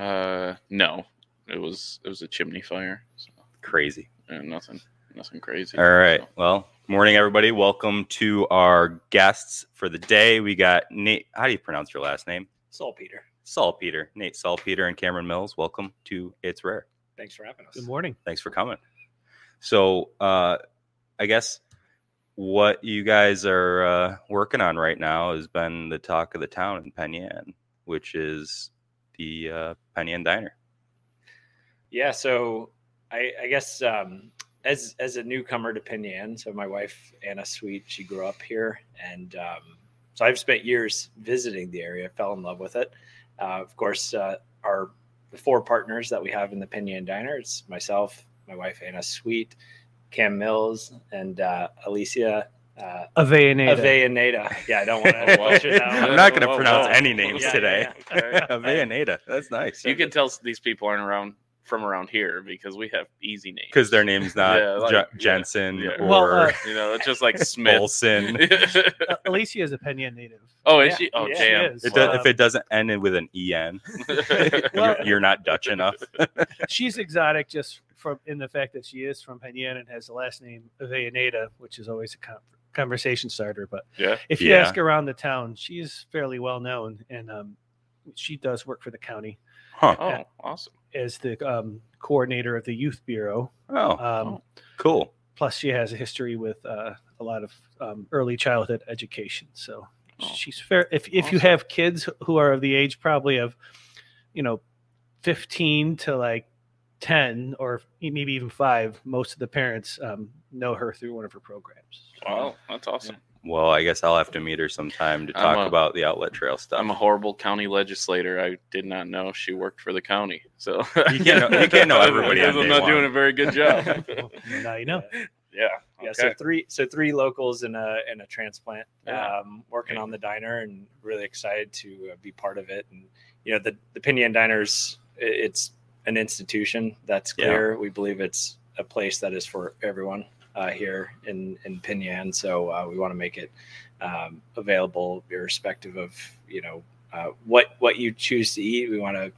Uh, no, it was it was a chimney fire. So, Crazy. uh, nothing, nothing crazy. All right. So, Well, morning, everybody. Welcome to our guests for the day. We got Nate. How do you pronounce your last name? Saltpeter. Saltpeter. Nate Saltpeter and Cameron Mills. Welcome to It's Rare. Thanks for having us. Good morning. Thanks for coming. So, uh, I guess what you guys are uh, working on right now has been the talk of the town in Penn Yan, which is the uh, Penn Yan Diner. Yeah, so I, I guess um, as as a newcomer to Penn Yan, so my wife Anna Sweet, she grew up here, and um, so I've spent years visiting the area. Fell in love with it. Uh, of course, uh, our the four partners that we have in the Penn Yan Diner. It's myself, my wife Anna Sweet, Cam Mills, and uh, Alicia. Uh, Aveaneda. Aveaneda. Yeah, I don't want to butcher that I'm not going to pronounce whoa. any names Yeah, today. yeah, yeah. Avellaneda. That's nice. you can tell these people aren't around from around here because we have easy names. because their name's not Yeah, like- Je- yeah, Jensen yeah. or Well, uh, you know, it's just like Smith. Olson. Uh, Alicia is a Penn Yan native. oh, is Yeah, she? Oh, yeah, she damn. is. It Well, does, if it doesn't end with an en, Well- you're, you're not Dutch enough. She's exotic just from in the fact that she is from Penn Yan and has the last name Aveaneda, which is always a con- conversation starter. But yeah. if you Yeah. ask around the town, she's fairly well known, and um, she does work for the county Huh. Oh, awesome. as the um, coordinator of the youth bureau. Oh, Um, cool. Plus, she has a history with uh, a lot of um, early childhood education. So Oh, she's fair. If if you have kids who are of the age probably of, you know, fifteen to like ten or maybe even five, most of the parents um, know her through one of her programs. Wow, that's awesome. Well, I guess I'll have to meet her sometime to talk a- about the outlet trail stuff. I'm a horrible county legislator. I did not know she worked for the county. So You can't know- you can't know everybody I'm day not doing a very good job. now you know. yeah. Yeah, Okay. so three so three locals and a and a transplant Yeah. um, working on the diner and really excited to uh, be part of it. And you know the the Penn Yan Diners, it's an institution that's Yeah. clear. We believe it's a place that is for everyone uh, here in in Penn Yan. So uh, we want to make it um, available, irrespective of you know uh, what what you choose to eat. We want to,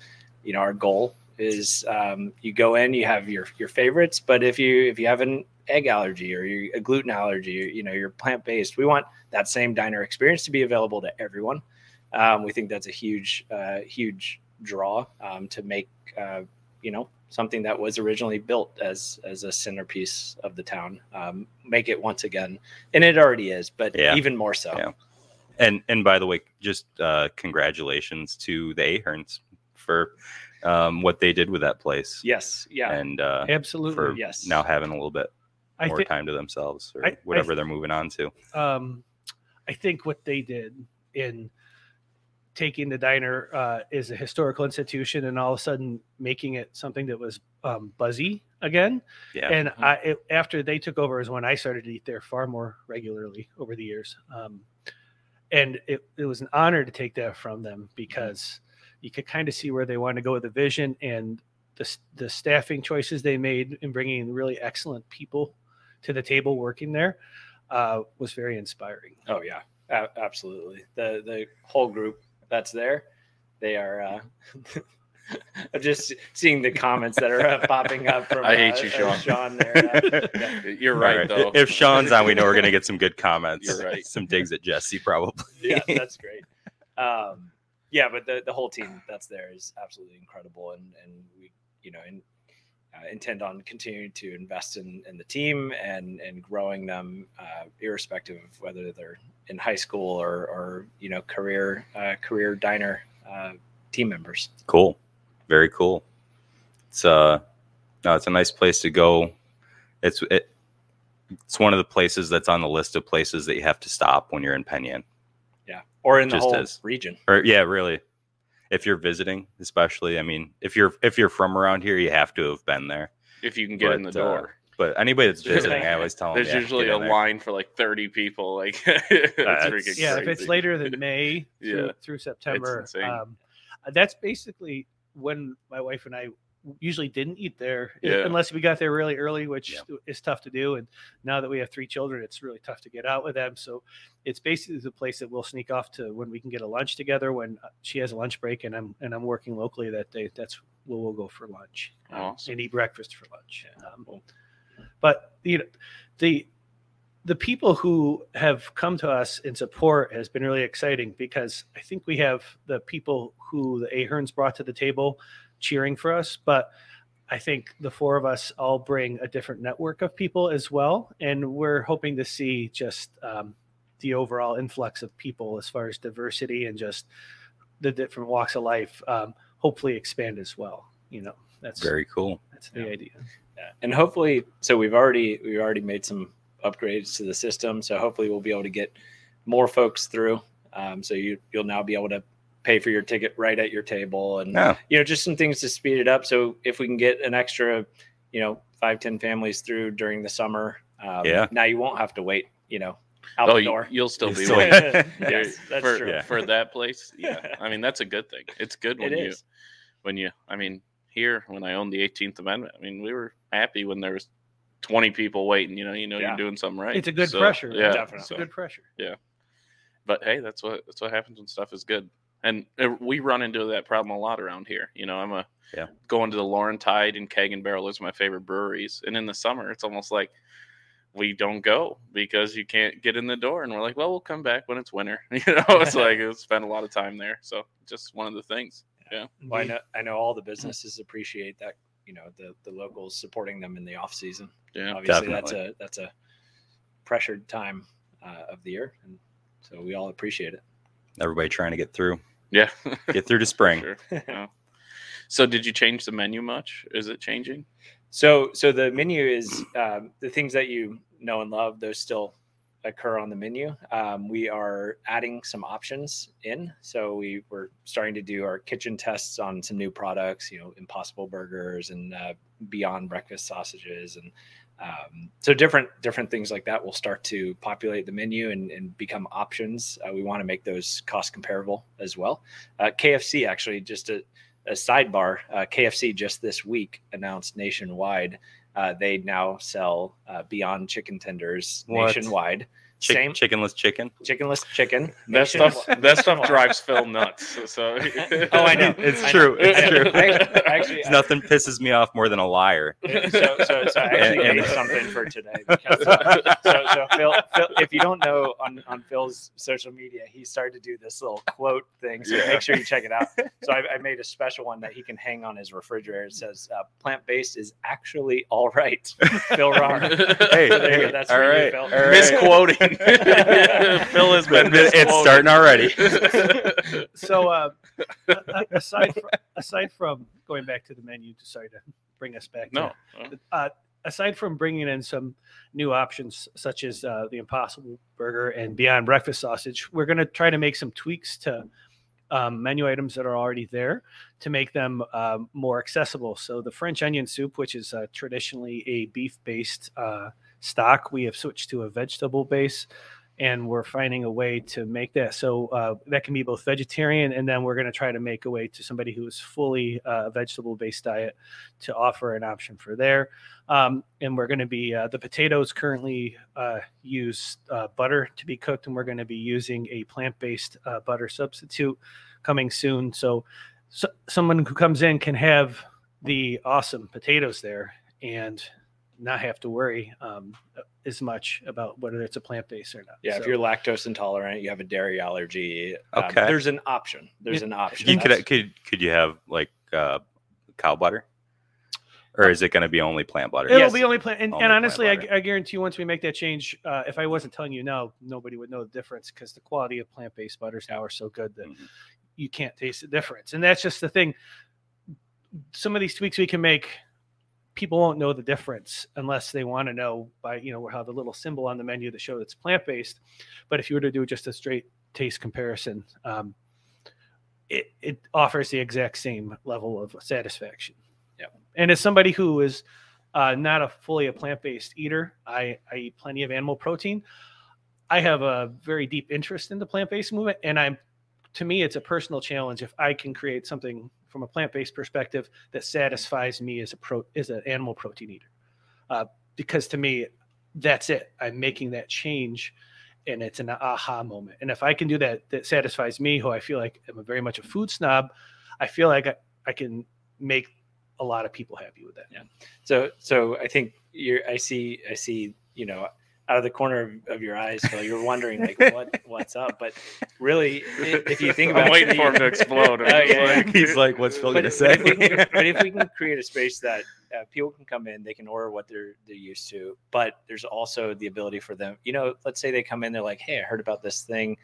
you know, our goal is um, you go in, you have your your favorites, but if you if you have an egg allergy or you a gluten allergy, or, you know, you're plant based, we want that same diner experience to be available to everyone. Um, we think that's a huge uh, huge draw um, to make uh, you know something that was originally built as as a centerpiece of the town um, make it once again and it already is but Yeah. even more so Yeah. And and by the way, just uh, congratulations to the Aherns for um, what they did with that place. yes yeah And uh, Absolutely. for yes now having a little bit more think time to themselves or I- I whatever th- they're moving on to. um, I think what they did in taking the diner uh, is a historical institution and all of a sudden making it something that was um, buzzy again. Yeah. And Mhm. I, it, after they took over is when I started to eat there far more regularly over the years. Um, and it, it was an honor to take that from them because you could kind of see where they wanted to go with the vision and the, the staffing choices they made in bringing really excellent people to the table working there uh, was very inspiring. Oh yeah, a- absolutely. The the whole group that's there, they are. Uh, I'm just seeing the comments that are uh, popping up from. I hate uh, you, Sean. Sean there. Uh, yeah. You're right. though. If Sean's on, we know we're going to get some good comments. You're right. Some digs at Jesse, probably. yeah, that's great. Um, yeah, but the, the whole team that's there is absolutely incredible, and and we you know in, uh, intend on continuing to invest in, in the team and and growing them, uh, irrespective of whether they're in high school or or you know career uh, career diner uh, team members. Cool. Very cool. It's uh no, it's a nice place to go. It's it, it's one of the places that's on the list of places that you have to stop when you're in Penn Yan. Yeah, or in the Just whole as- region. Or yeah, really. If you're visiting, especially, I mean, if you're if you're from around here, you have to have been there. if you can get in the But, uh, door. But anybody that's visiting, I always tell them There's yeah, usually get a there. line for like 30 people. Like, it's That's- freaking yeah, if it's later than May through, Yeah. through September, um, that's basically when my wife and I usually didn't eat there Yeah. unless we got there really early, which Yep. is tough to do. And now that we have three children, it's really tough to get out with them. So it's basically the place that we'll sneak off to when we can get a lunch together. When uh, she has a lunch break and I'm and I'm working locally that day, that's where we'll go for lunch Awesome. and eat breakfast for lunch. Um, but you know, the the people who have come to us in support has been really exciting because I think we have the people who the Aherns brought to the table cheering for us, but I think the four of us all bring a different network of people as well, and we're hoping to see just um, the overall influx of people as far as diversity and just the different walks of life. Um, hopefully, expand as well. You know, that's Very cool. that's the Yeah. idea. Yeah. And hopefully, so we've already we've already made some upgrades to the system. So hopefully, we'll be able to get more folks through. Um, so you you'll now be able to pay for your ticket right at your table, and Yeah. you know just some things to speed it up. So if we can get an extra, you know, five ten families through during the summer, um, Yeah. Now you won't have to wait. You know, out Oh, the you, door. you'll still You be still- waiting yes, that's for, true. Yeah. for that place. Yeah, I mean that's a good thing. It's good when It you is. when you. I mean here when I owned the 18th Amendment. I mean we were happy when there was 20 people waiting. You know, you know Yeah. you're doing something right. It's a good So, pressure. Yeah, Definitely. It's so- a good pressure. Yeah but hey, that's what that's what happens when stuff is good. And uh, we run into that problem a lot around here. You know, I'm a Yeah. going to the Laurentide and Keg and Barrel is my favorite breweries. And in the summer, it's almost like we don't go because you can't get in the door. And we're like, well, we'll come back when it's winter. You know, it's like we'll spend a lot of time there. So just one of the things. Yeah. Well, I know I know all the businesses appreciate that. You know, the the locals supporting them in the off season. Yeah. obviously that's a that's a pressured time uh, of the year and so we all appreciate it Everybody trying to get through, Yeah. get through to spring. Sure. Yeah. So did you change the menu much? Is it changing? so so the menu is um, the things that you know and love those still occur on the menu um, we are adding some options in so we were starting to do our kitchen tests on some new products you know impossible burgers and uh, beyond breakfast sausages and um, so different different things like that will start to populate the menu and, and become options. Uh, we want to make those cost comparable as well. Uh, kfc actually just a, a sidebar uh, kfc just this week announced nationwide uh, they now sell uh, beyond chicken tenders What? nationwide Chick- same chickenless chicken. chickenless chicken That stuff that stuff drives Phil nuts. So, so Oh, I know. It's I true. know. It's I true. I I actually There's nothing pisses me off more than a liar. so, so, so I actually And- made something for today. Because, uh, so, so Phil, Phil, if you don't know on, on Phil's social media, he started to do this little quote thing. So Yeah. make sure you check it out. So I, I made a special one that he can hang on his refrigerator. It says, uh, "Plant based is actually all right." Phil Rahr. Hey, So there you go. That's all for you, right, Phil. all right. Misquoting. Phil has been It's misquoted. starting already. so uh, a- a- aside from, aside from going back to the menu, to sorry to bring us back. no. To, uh, aside from bringing in some new options such as uh, the Impossible Burger and Beyond Breakfast Sausage, we're going to try to make some tweaks to um, menu items that are already there to make them um, more accessible. So the French onion soup, which is uh, traditionally a beef-based uh, stock, we have switched to a vegetable base and we're finding a way to make that. So uh, that can be both vegetarian and then we're going to try to make a way to somebody who is fully uh, vegetable based diet to offer an option for there. Um, and we're going to be uh, the potatoes currently uh, use uh, butter to be cooked and we're going to be using a plant-based uh, butter substitute coming soon. So, so someone who comes in can have the awesome potatoes there and not have to worry um, as much about whether it's a plant based or not. Yeah, if you're lactose intolerant, you have a dairy allergy. um, Okay. there's an option. There's an option. You could could could you have like uh, cow butter, or is it going to be only plant butter? It'll Yes. be only plant. And, Only and honestly, I. I guarantee you, once we make that change, uh, if I wasn't telling you now, nobody would know the difference because the quality of plant based butters now are so good that Mhm. you can't taste the difference. And that's just the thing. Some of these tweaks we can make, people won't know the difference unless they want to know by you know how the little symbol on the menu that shows it's plant based. But if you were to do just a straight taste comparison, um, it it offers the exact same level of satisfaction. Yeah. And as somebody who is uh, not a fully a plant based eater, I, I eat plenty of animal protein. I have a very deep interest in the plant based movement, and I'm to me it's a personal challenge if I can create something from a plant-based perspective that satisfies me as a pro as an animal protein eater. Uh, because to me, that's it. I'm making that change and it's an aha moment. And if I can do that, that satisfies me, who I feel like I'm very much a food snob. I feel like I, I can make a lot of people happy with that. Yeah. So, so I think you're, I see, I see, you know, out of the corner of, of your eyes, So you're wondering like what, what's up, but really, if you think about I'm it, waiting for him to explode. I'm Oh, yeah, like- He's like, what's Phil but, gonna but say? if we can, but if we can create a space that uh, people can come in, they can order what they're they're used to, but there's also the ability for them. You know, let's say they come in, they're like, "Hey, I heard about this thing.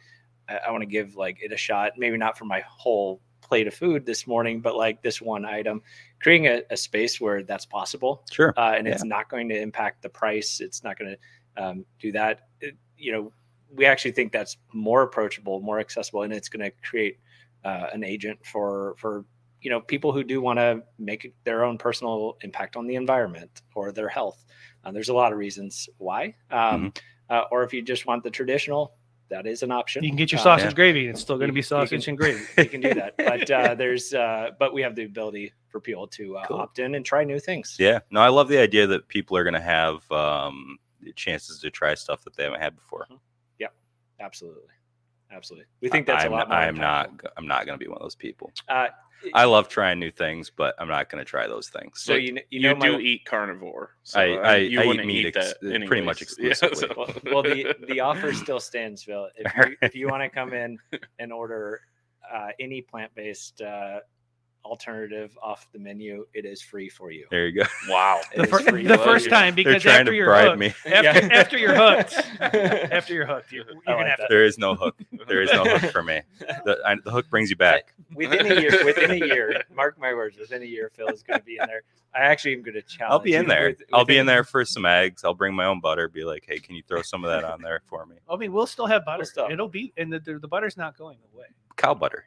I, I want to give like it a shot. Maybe not for my whole plate of food this morning, but like this one item." Creating a, a space where that's possible, Sure. uh, and it's not going to impact the price. It's not going to um, do that. It- you know, we actually think that's more approachable, more accessible, and it's going to create uh, an agent for for you know people who do want to make their own personal impact on the environment or their health. Uh, there's a lot of reasons why, um, uh, or if you just want the traditional, that is an option. You can get your Uh, sausage Yeah. gravy, it's still going to be sausage can- and gravy. you can do that, but uh, there's uh, but we have the ability for people to uh, Cool. opt in and try new things. Yeah. No, I love the idea that people are gonna have um, chances to try stuff that they haven't had before. Yep. Absolutely, absolutely. We think that's I'm, a lot more. I'm not. I'm not gonna be one of those people. Uh, I love trying new things, but I'm not gonna try those things. so you you know you do my, eat carnivore. So I- uh, I- you I eat meat eat ex- that pretty much anyways. Yeah, exclusively. well, well the the offer still stands, Phil. If you, if you want to come in and order uh, any plant based uh, alternative off the menu, it is free for you. there you go. wow. The, fir- the first time because trying after to you're bribe hooked, me. after, Yeah. after you're hooked, after you're hooked, you're, you're I gonna like have to. There is no hook. There is no hook for me. The, I, the hook brings you back. within a year, within a year, mark my words, within a year, Phil is going to be in there. I actually am going to challenge. I'll be in you there. with- I'll be in there for some eggs. I'll bring my own butter. Be like, hey, can you throw some of that on there for me? I mean, we'll still have butter. still- It'll be, and the, the, the butter's not going away. Cow butter.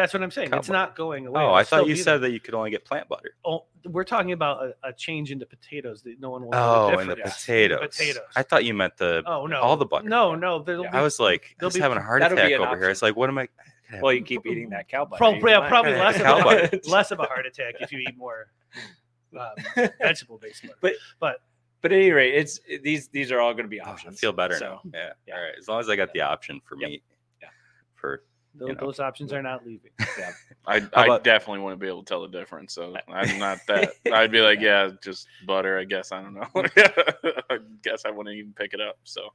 That's what I'm saying. Cow it's butter. not going away. Oh, It'll I thought you said there. that you could only get plant butter. Oh, we're talking about a, a change into potatoes that no one will. know Oh, the and the difference. potatoes. Potatoes. I thought you meant the Oh no, all the butter. No, no. There'll Yeah, be I was like, I There'll was be- having a heart attack an over here. It's like, what am I? Well, you keep eating that cow butter. Probably, yeah, probably less have of, a cow heart, butter. less of a heart attack if you eat more um, vegetable based butter. But- but But at any rate, it's these these are all going to be Oh, I options. feel better So now. Yeah. yeah. All right. As long as I got the option for Yep. meat. Yeah. For those, You know. those options are not leaving. I, How I definitely wouldn't be able to tell the difference. So I'm not that. I'd be like, yeah, just butter. I guess I don't know. I guess I wouldn't even pick it up. So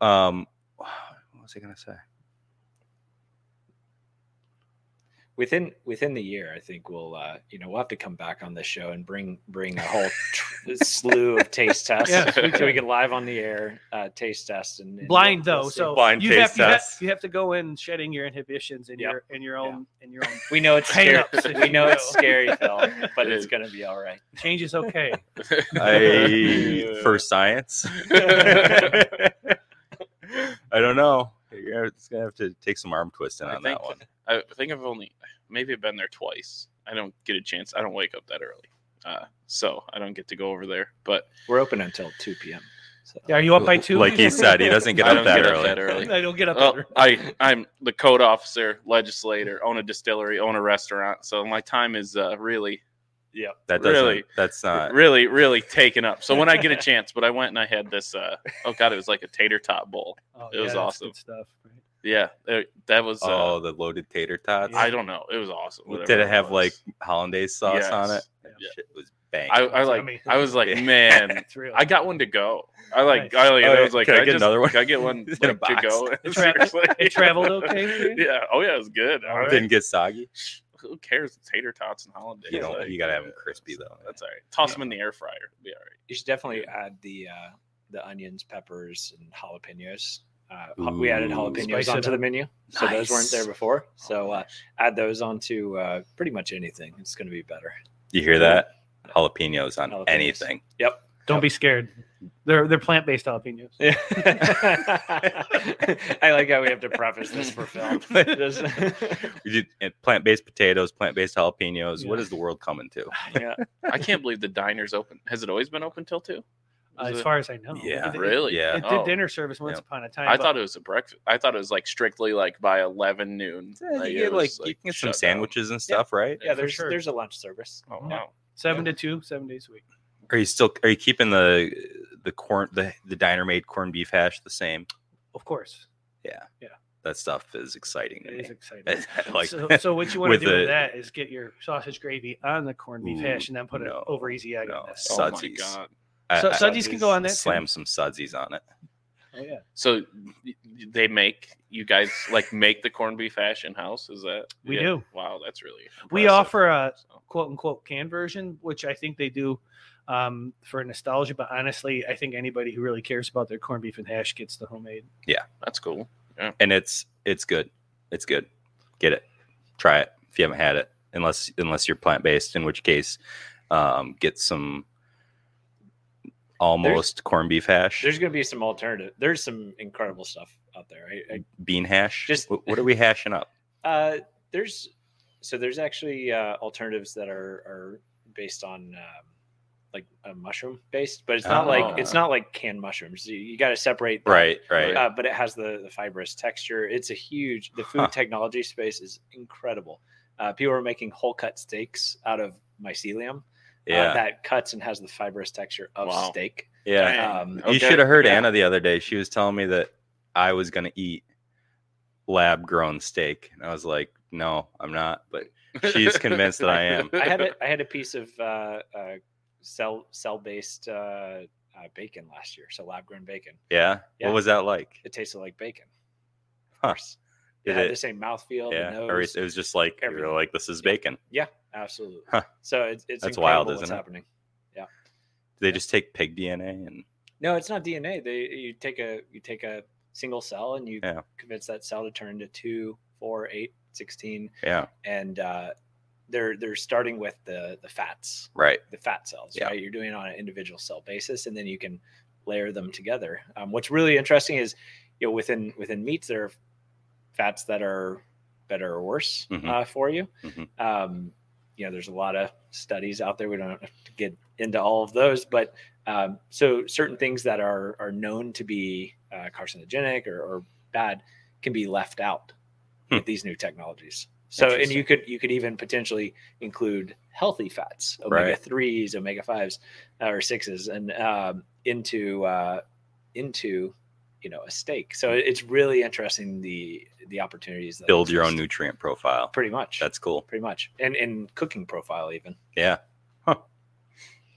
um, what was I gonna say? Within within the year, I think we'll uh, you know we'll have to come back on this show and bring bring a whole tr- slew of taste tests Yeah, so we we can live on the air uh, taste test and, and Blind we'll- we'll though, so Blind you have, taste you, have, tests. you have to go in shedding your inhibitions in Yep. your and your own and your own we know it's scary. ups, We know it's scary, Phil, but it's going to be all right. change is okay. I for science. I don't know. You're it's gonna have to take some arm twisting I on think that one. I think I've only maybe I've been there twice. I don't get a chance. I don't wake up that early, uh, so I don't get to go over there. But We're open until two p.m. So Are you up by two? Like he said, he doesn't get I up don't that get up early. that early. I don't get up. well, there. I I'm the code officer, legislator, own a distillery, own a restaurant. So my time is uh, really, yeah, That. Really? That's not. really, really taken up. So when I get a chance, but I went and I had this. Uh, oh God, it was like a tater tot bowl. Oh, it was awesome. Stuff. Right? Yeah, it, that was. Uh, Oh, the loaded tater tots. I don't know. It was awesome. Did whatever it have like hollandaise sauce on it? Yes. That Yeah. shit was bang. I, I like. I was like, man, I got one to go. I like. Nice. I like. Oh, I yeah. was like, Can I I get just, another one? Can I get one like, to go? It tra- it traveled okay yeah. Oh yeah, it was good. All All right. Didn't get soggy. Who cares? It's tater tots and hollandaise. You don't- Like, you gotta have them crispy, that's- though. That's all right. Toss them in the air fryer. It'll be all right. you should definitely add the uh, the onions, peppers, and jalapenos. Uh, ha- we added jalapenos Spice it onto the menu, so those weren't there before. So Oh, uh, add those onto uh, pretty much anything. It's going to be better. You hear that? Jalapenos on Jalapenos. anything. Yep. Don't be scared. They're they're plant based jalapenos. Yeah. I like how we have to preface this for film. We did plant-based potatoes, plant-based jalapenos. What Yeah. is the world coming to? yeah. I can't believe the diner's open. Has it always been open till two? uh, as it? far as I know. Yeah. It- it- Really? Yeah. It did Oh. dinner service once Yep. upon a time. I thought it was a breakfast. I thought it was like strictly like by eleven noon. Yeah, Like, you get like was, you can get some shut down. sandwiches and stuff, right? Yeah, for there's sure. there's a lunch service. Oh Yeah. wow. seven to two, seven days a week. Are you still are you keeping the the corn the the diner made corned beef hash the same? Of course, Yeah. Yeah. That stuff is exciting. To it me. is exciting. like so, so what you want to with do with that is get your sausage gravy on the corned beef Ooh, hash and then put no, an over easy egg no. on that. So- Oh my god. So I- Sudsies can go on that. slam too. some sudsies on it. Oh yeah, So they make you guys like make the corned beef hash in house? Is that We yeah. do. Wow, that's really. we offer a quote unquote canned version, which I think they do um, for nostalgia. But honestly, I think anybody who really cares about their corned beef and hash gets the homemade. Yeah, that's cool. Yeah. and it's it's good. It's good. Get it. Try it if you haven't had it. Unless unless you're plant based, in which case, um, get some almost corned beef hash, There's going to be some alternative. There's some incredible stuff out there. I, I bean hash. Just- what, what are we hashing up? Uh, there's so there's actually uh, alternatives that are are based on um, like a mushroom based, but it's not Oh. like it's not like canned mushrooms. You, you got to separate. that. Right, right. Uh, but it has the the fibrous texture. It's a huge. The food Huh. technology space is incredible. Uh, people are making whole cut steaks out of mycelium. yeah, uh, that cuts and has the fibrous texture of Wow. steak. yeah. Um, You Okay. should have heard yeah. Anna the other day. She was telling me that I was going to eat lab grown steak, and I was like, "No, I'm not." But she's convinced that I am. I had a I had a piece of uh, uh, cell cell based uh, uh, bacon last year, so lab grown bacon. Yeah. Yeah. What was that like? It tasted like bacon. Of Huh. course, it Did had it? the same mouthfeel. yeah. the Or it was just like everything. like, "This is Yeah. bacon." yeah, absolutely. Huh. So it's it's That's wild, what's isn't it? happening. Do they just take pig DNA and No, it's not DNA. They you take a you take a single cell and you Yeah. convince that cell to turn into two, four, eight, 16, yeah, and uh, they're they're starting with the the fats. right. the fat cells, Yeah. right? You're doing it on an individual cell basis, and then you can layer them together. Um, what's really interesting is, you know, within within meats, there are fats that are better or worse Mhm. uh, for you. Mhm. Um, you know, there's a lot of studies out there. We don't have to get into all of those, but um, so certain things that are are known to be uh, carcinogenic or, or bad can be left out Hmm. with these new technologies. So, and you could you could even potentially include healthy fats, omega threes, omega fives, uh, or sixes, and um, into uh, into you know a steak. So it's really interesting the the opportunities that Build your own nutrient profile. pretty much. That's cool. pretty much, and and cooking profile even. Yeah. Huh.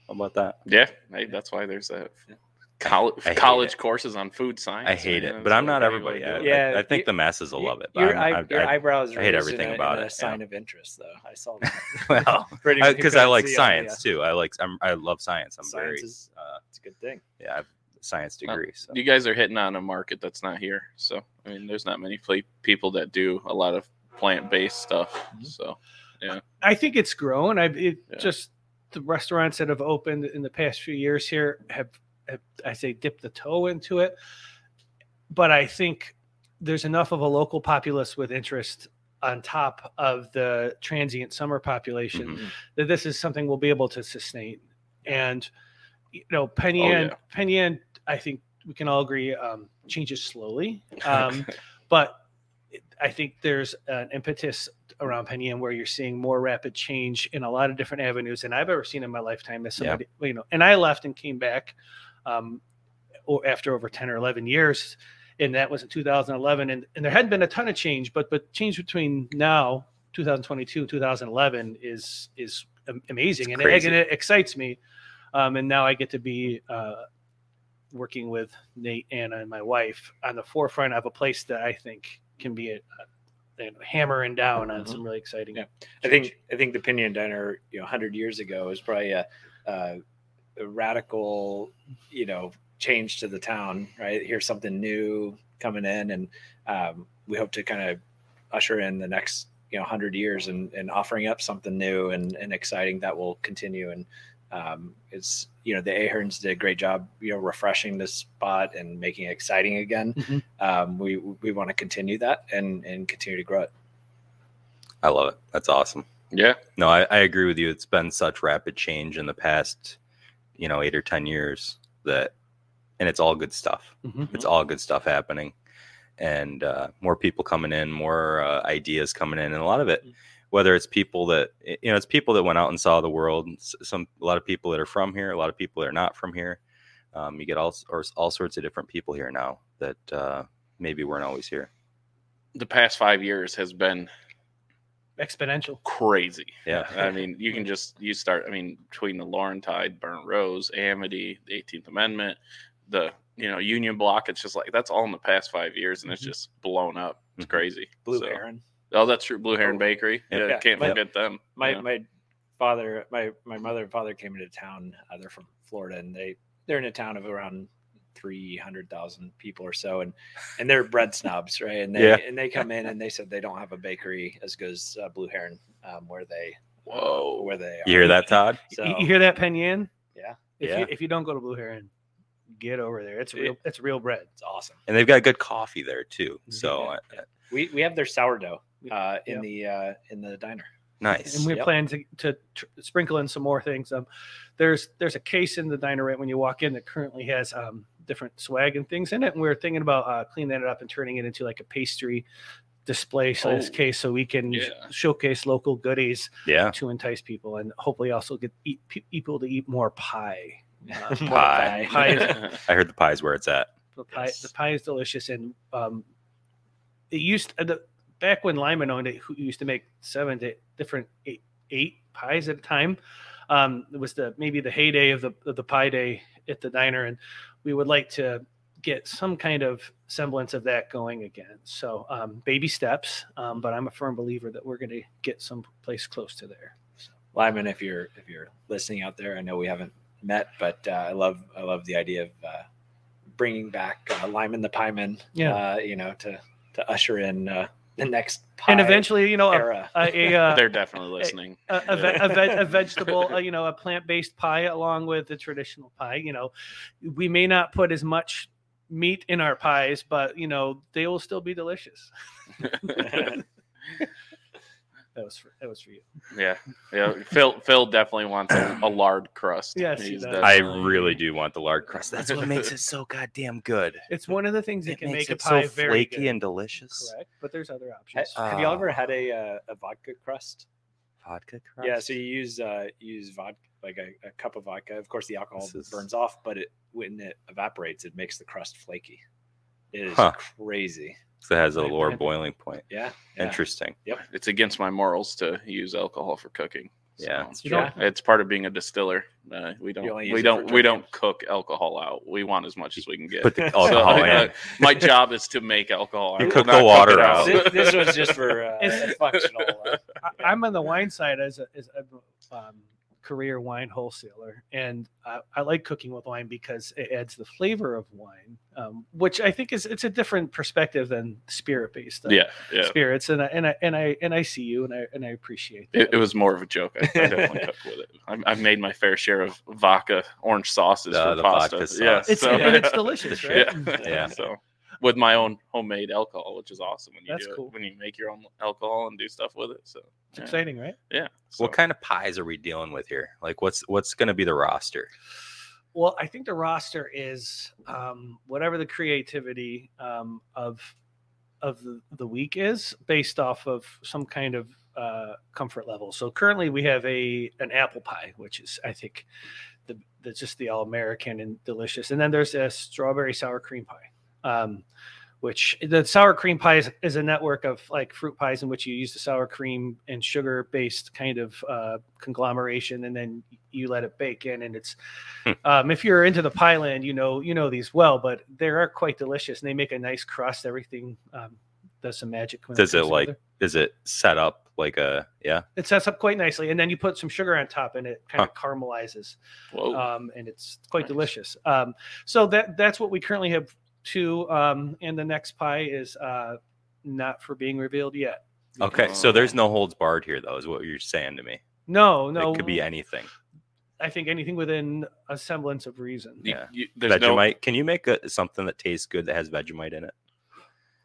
How about that? Yeah, hey, that's why there's a Yeah. College I hate college courses on food science. I hate it, but I'm not everybody. way I. Yeah, I, I think you- the masses will Y- love it. but Your, I'm- I- your eyebrows. I hate rose in everything a- about in it, A sign yeah. of interest, though. I saw that. well, For anyone who because I like see on the, science too. I like I'm, I love science. I'm Science very is uh, it's a good thing. yeah, I have a science Well, degree. So You guys are hitting on a market that's not here. So I mean, there's not many pla- people that do a lot of plant-based stuff. Mhm. So yeah, I think it's grown. I it Yeah. just the restaurants that have opened in the past few years here have, have I say dip the toe into it. But I think there's enough of a local populace with interest on top of the transient summer population Mhm. that this is something we'll be able to sustain. And you know, Penny Oh, Ann, yeah. Penn Yan, I think we can all agree um, changes slowly. Um, but I think there's an impetus around Penn Yan where you're seeing more rapid change in a lot of different avenues than I've ever seen in my lifetime. As Yeah. you know, and I left and came back um, o- after over 10 or 11 years. And that was in 2011. And, and there hadn't been a ton of change, but but change between now, 2022 and 2011 is is amazing. And it, and it excites me. Um, and now I get to be uh, working with Nate, Anna, and my wife on the forefront of a place that I think can be a, a, hammering down on Mhm. some really exciting. Yeah. I think I think the Penn Yan Diner, you know, hundred years ago was probably a, a, a radical, you know, change to the town. Right, here's something new coming in, and um, we hope to kind of usher in the next, you know, hundred years and, and offering up something new and, and exciting that will continue. And um, it's you know the Aherns did a great job, you know, refreshing this spot and making it exciting again. Mhm. Um, we we want to continue that and and continue to grow it. I love it. That's awesome. yeah, No, I, I agree with you. It's been such rapid change in the past, you know, eight or ten years. that, and it's all good stuff. Mhm. It's all good stuff happening, and uh, more people coming in, more uh, ideas coming in, and a lot of it, whether it's people that you know, it's people that went out and saw the world. Some a lot of people that are from here, a lot of people that are not from here. Um, you get all or all sorts of different people here now that uh, maybe weren't always here. The past five years has been Exponential. crazy. Yeah. I mean, you can just you start. I mean, between the Laurentide, Burnt Rose, Amity, the Eighteenth Amendment, the you know Union Block. It's just like that's all in the past five years, and it's Mhm. just blown up. It's Mhm. crazy. Blue So- Heron. Oh, that's true. Blue Heron Oh. Bakery. Yeah, Yeah, can't my- forget them. My yeah. my father, my my mother and father came into town. Uh, they're from Florida, and they they're in a town of around three hundred thousand people or so, and and they're bread snobs, right? And they Yeah. and they come in and they said they don't have a bakery as good as uh, Blue Heron, um, where they Whoa. where they are. You hear that, Todd? So You- you hear that, Penn Yan? Yeah. If Yeah. you if you don't go to Blue Heron, get over there. It's real. It's real bread. it's awesome. And they've got good coffee there too. So Yeah, uh, yeah. We we have their sourdough uh, in Yep. the uh, in the diner. nice. and we Yep. plan to, to tr- sprinkle in some more things. Um, there's there's a case in the diner right when you walk in that currently has um, different swag and things in it, and we are thinking about uh, cleaning that up and turning it into like a pastry display size Oh, case, so we can yeah. showcase local goodies yeah. to entice people, and hopefully also get eat, people to eat more pie. Uh, Pie. Pie is- I heard the pie is where it's at. the pie, Yes. the pie is delicious, and um, it used uh, the back when Lyman owned it, who used to make seven to different eight, eight pies at a time. Um, it was the maybe the heyday of the of the pie day at the diner, and we would like to get some kind of semblance of that going again. So um, baby steps, um, but I'm a firm believer that we're going to get some place close to there. So, Lyman, if you're if you're listening out there, I know we haven't met, but uh, I love I love the idea of uh, bringing back uh, Lyman the Pieman. Yeah. uh, you know to to usher in uh, the next pie and eventually, you know, a, era. a, a, uh, They're definitely listening. a, a, ve- a, ve- a vegetable, uh, you know, a plant-based pie along with the traditional pie. You know, we may not put as much meat in our pies, but you know, they will still be delicious. That was for that was for you. Yeah, yeah. Phil Phil definitely wants a, a lard crust. Yes, He's does. I really do want the lard crust. That's what makes it so goddamn good. It's one of the things that It can makes make a it pie so very flaky good. and delicious. correct, but there's other Ha- options. have y'all Ah. ever had a uh, a vodka crust? Vodka crust. Yeah, so you use uh you use vodka like a, a cup of vodka. Of course, the alcohol is- burns off, but it when it evaporates, it makes the crust flaky. It is Huh. crazy. So it has a lower right. boiling point. Yeah, yeah. Interesting. Yep. It's against my morals to use alcohol for cooking. So, Yeah, it's You it's part of being a distiller. Uh, we don't we don't we don't cook alcohol out. We want as much as we can get. Put the So, alcohol uh, my job is to make alcohol. You I will cook the not cook water out. This, this was just for uh, It's- functional. Uh, I, I'm on the wine side as a, as a um, career wine wholesaler, and I, I like cooking with wine because it adds the flavor of wine, um, which I think is it's a different perspective than spirit based Yeah, yeah. spirits. And I, and I and I and I see you, and I and I appreciate that. It, it was more of a joke. I, I definitely cook with it. I, I've made my fair share of vodka orange sauces Uh, for the pasta. vodka sauce. Yeah, it's so- and it's delicious, right? yeah, Yeah. So with my own homemade alcohol, which is awesome when you That's do cool. it, when you make your own alcohol and do stuff with it. So It's yeah. exciting, right? Yeah. So, What kind of pies are we dealing with here? Like, what's what's going to be the roster? Well, I think the roster is um, whatever the creativity um, of of the, the week is based off of some kind of uh, comfort level. So currently we have a an apple pie, which is I think the, the just the all American and delicious. And then there's a strawberry sour cream pie. Um, which the sour cream pie is, is a network of like fruit pies in which you use the sour cream and sugar based kind of uh, conglomeration and then you let it bake in and it's Hmm. um, if you're into the pie land you know you know these well but they are quite delicious and they make a nice crust everything um, does some magic when Does it comes like together. is it set up like a yeah? it sets up quite nicely and then you put some sugar on top and it kind of caramelizes whoa. um, and it's quite Nice. delicious. Um, so that that's what we currently have two, um, and the next pie is uh, not for being revealed yet. Okay, so there's no holds barred here though, is what you're saying to me. No, no, It could be anything. I think anything within a semblance of reason. Yeah. you- there's no. Vegemite. Can you make a, something that tastes good that has Vegemite in it?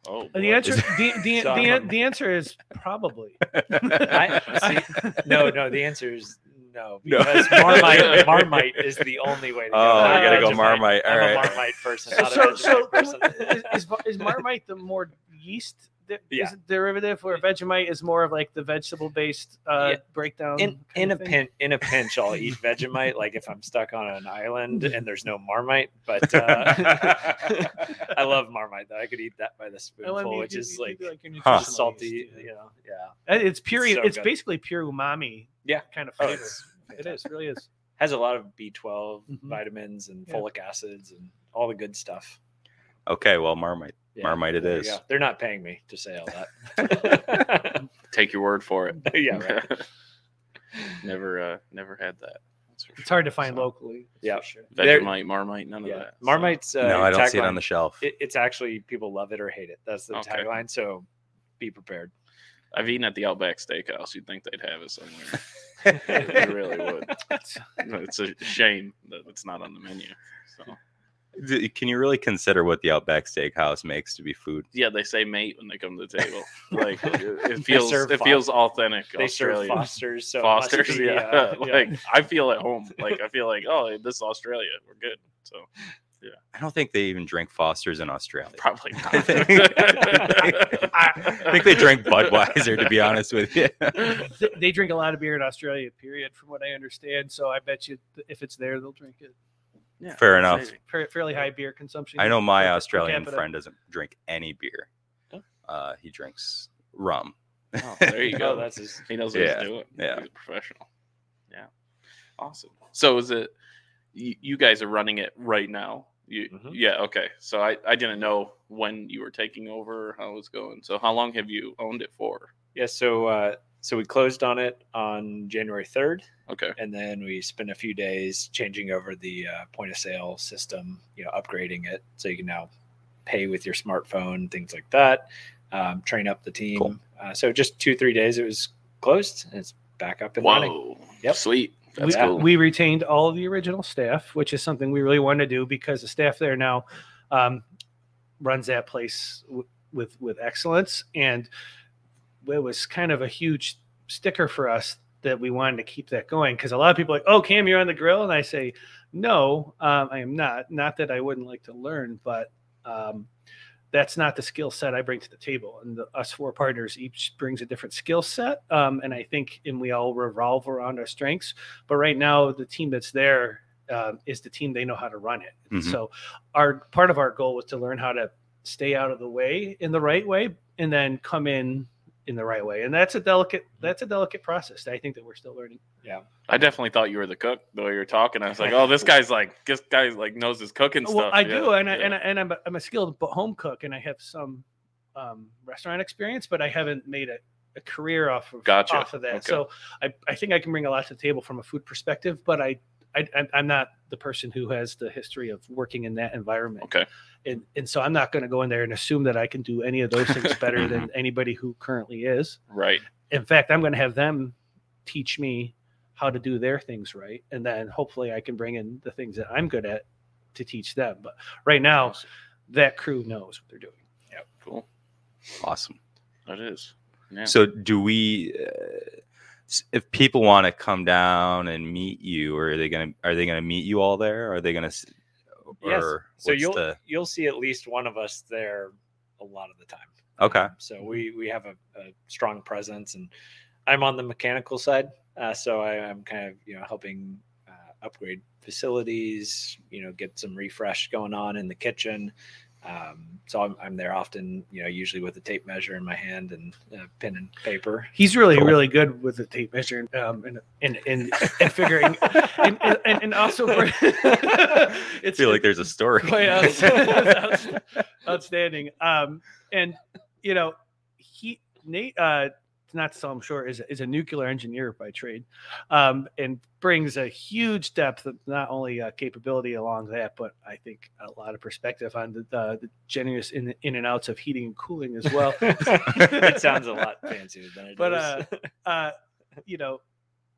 Oh, And the boy. answer, the, the, the, the answer is probably. I- see, no, no. The answer is no, No. because Marmite, Marmite is the only way to go. Oh, I'm you gotta go Marmite. All I'm right. a Marmite person, So, not so, a so person. is, is, is Marmite the more yeast di- Yeah. is derivative, where Vegemite is more of like the vegetable based uh, Yeah. breakdown? in in a pinch in a pinch i'll eat vegemite like if i'm stuck on an island and there's no marmite but uh, i love marmite though i could eat that by the Oh, I spoonful mean, which you- is you like do your Huh. salty you yeah. know yeah Uh, It's pure. So it's basically pure umami. Yeah. kind of Oh, flavor. it's it is. Really is. has a lot of b12 Mhm. vitamins and Yeah. folic acids and all the good stuff okay, well, Marmite. Yeah, Marmite it there is. go. they're not paying me to say all that Take your word for it. yeah right never, uh, never had that. That's It's sure. hard to find So, locally. Yeah. sure. There- Vegemite, Marmite, none of that. so. marmite's uh, no, I don't see it on the shelf. it, it's actually people love it or hate it that's the Okay. tagline so be prepared I've eaten at the Outback Steakhouse. You'd think they'd have it somewhere. you really would. It's a shame that it's not on the menu. So D- Can you really consider what the Outback Steakhouse makes to be food? yeah, they say mate when they come to the table. Like it, it feels, serve it Fo- feels authentic. they serve Fosters, so it must Fosters, be, yeah. uh, yeah. like I feel at home. Like I feel like, oh, this is Australia. We're good. So Yeah. I don't think they even drink Fosters in Australia. probably not. I think, I think they drink Budweiser, to be honest with you. They drink a lot of beer in Australia. Period, from what I understand. So I bet you, if it's there, they'll drink it. Yeah, Fair enough. maybe. Fa- Fairly high beer consumption. I know my per- per Australian friend doesn't drink any beer. Oh. Uh, he drinks rum. Oh, there you go. Oh, that's his. He knows what Yeah, he's doing. yeah. He's a professional. Yeah. Awesome. So is it you, you guys are running it right now? You Mhm. yeah, okay. So I, I didn't know when you were taking over how it was going. So how long have you owned it for? Yeah, so uh, so we closed on it on January third, Okay. and then we spent a few days changing over the uh, point of sale system, you know, upgrading it so you can now pay with your smartphone, things like that. Um, train up the team. Cool. Uh, so just two three days, it was closed, and it's back up and running. Whoa. Yep. Sweet. That's we, cool. we retained all of the original staff, which is something we really want to do because the staff there now um, runs that place w- with with excellence, and it was kind of a huge sticker for us that we wanted to keep that going because a lot of people are like, oh, Cam, you're on the grill, and I say, no, um, I am not. Not that I wouldn't like to learn, but um, that's not the skill set I bring to the table. And the, us four partners each brings a different skill set. Um, and I think, and we all revolve around our strengths. But right now, the team that's there um, is the team they know how to run it. Mhm. So, our part of our goal was to learn how to stay out of the way in the right way, and then come in in the right way. And that's a delicate that's a delicate process. that I think that we're still learning. Yeah. I definitely thought you were the cook the way you were talking. I was like, oh, this guy's like this guy's like knows his cooking stuff. Well, I Yeah, do, and I, and I, and I'm a, I'm a skilled bo- home cook, and I have some um, restaurant experience, but I haven't made a, a career off of Gotcha. off of that. Okay. So I, I think I can bring a lot to the table from a food perspective, but I, I I'm- I'm not the person who has the history of working in that environment. Okay. And and so I'm not going to go in there and assume that I can do any of those things better than anybody who currently is. right. In fact, I'm going to have them teach me how to do their things right, and then hopefully I can bring in the things that I'm good at to teach them. But right now, that crew knows what they're doing. Yeah, cool. Awesome. That is. Yeah. So, do we? Uh, s- if people want to come down and meet you, or are they gonna are they gonna meet you all there? Are they gonna? Yes. So you'll the- you'll see at least one of us there a lot of the time. Okay. Um, so we we have a, a strong presence, and I'm on the mechanical side, uh, so I, I'm kind of you know helping uh, upgrade facilities, you know, get some refresh going on in the kitchen. Um, so I'm, I'm there often, you know, usually with a tape measure in my hand and uh, pen and paper. He's really, Cool. really good with the tape measure um, and, and, and, and figuring, and, and, and- and also for, I it's feel like there's a story. quite outs- outstanding. Um, and you know, he Nate, uh, not him short, is is a nuclear engineer by trade, um, and brings a huge depth of not only uh, capability along that, but I think a lot of perspective on the the, the generous in in and outs of heating and cooling as well. it sounds a lot fancier than it But, is. uh, uh, you know,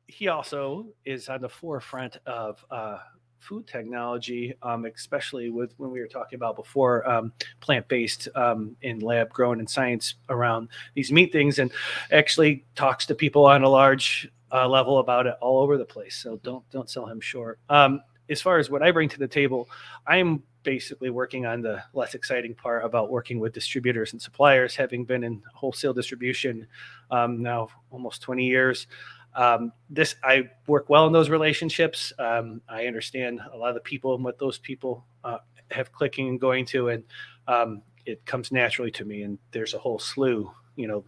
he also is on the forefront of uh, food technology, um, especially with when we were talking about before um, plant based um, in lab grown and science around these meat things, and actually talks to people on a large uh, level about it all over the place. So don't don't sell him short. Um, as far as what I bring to the table, I'm basically working on the less exciting part about working with distributors and suppliers, having been in wholesale distribution um, now almost 20 years. Um, this I work well in those relationships. Um, I understand a lot of the people and what those people uh, have clicking and going to, and um, it comes naturally to me. And there's a whole slew, you know,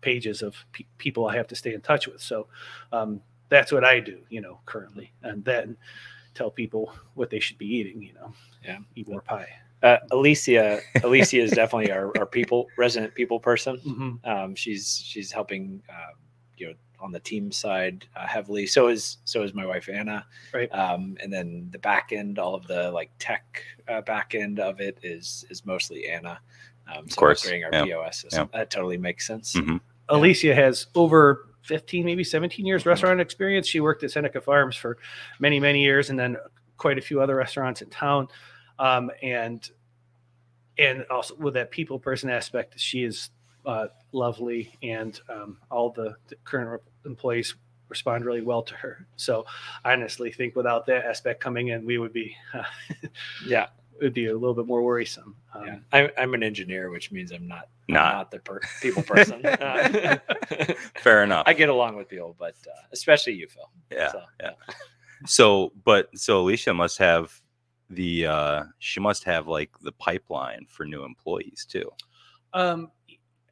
pages of pe- people I have to stay in touch with. So um, that's what I do, you know, currently, and then tell people what they should be eating. You know, Yeah. eat more pie. Uh, Alicia, Alicia is definitely our, our people resident people person. Mhm. Um, she's she's helping, uh, you know, on the team side uh, heavily. So is so is my wife Anna. Right. Um, and then the back end, all of the like tech uh, back end of it is is mostly Anna. Um, so course, upgrading our yeah, POS system. That totally makes sense. Mhm. Alicia has over 15, maybe 17 years restaurant experience. She worked at Seneca Farms for many, many years and then quite a few other restaurants in town. Um, and and also with that people person aspect, she is uh, lovely and um, all the, the current employees respond really well to her. So I honestly think without that aspect coming in, we would be Yeah. it would be a little bit more worrisome. Um, Yeah. I'm, I'm an engineer, which means I'm not I'm Not. not the per- people person. Uh, Fair enough. I get along with people, but uh, especially you, Phil. yeah, So, yeah. So, but so Alicia must have the uh she must have like the pipeline for new employees too. Um,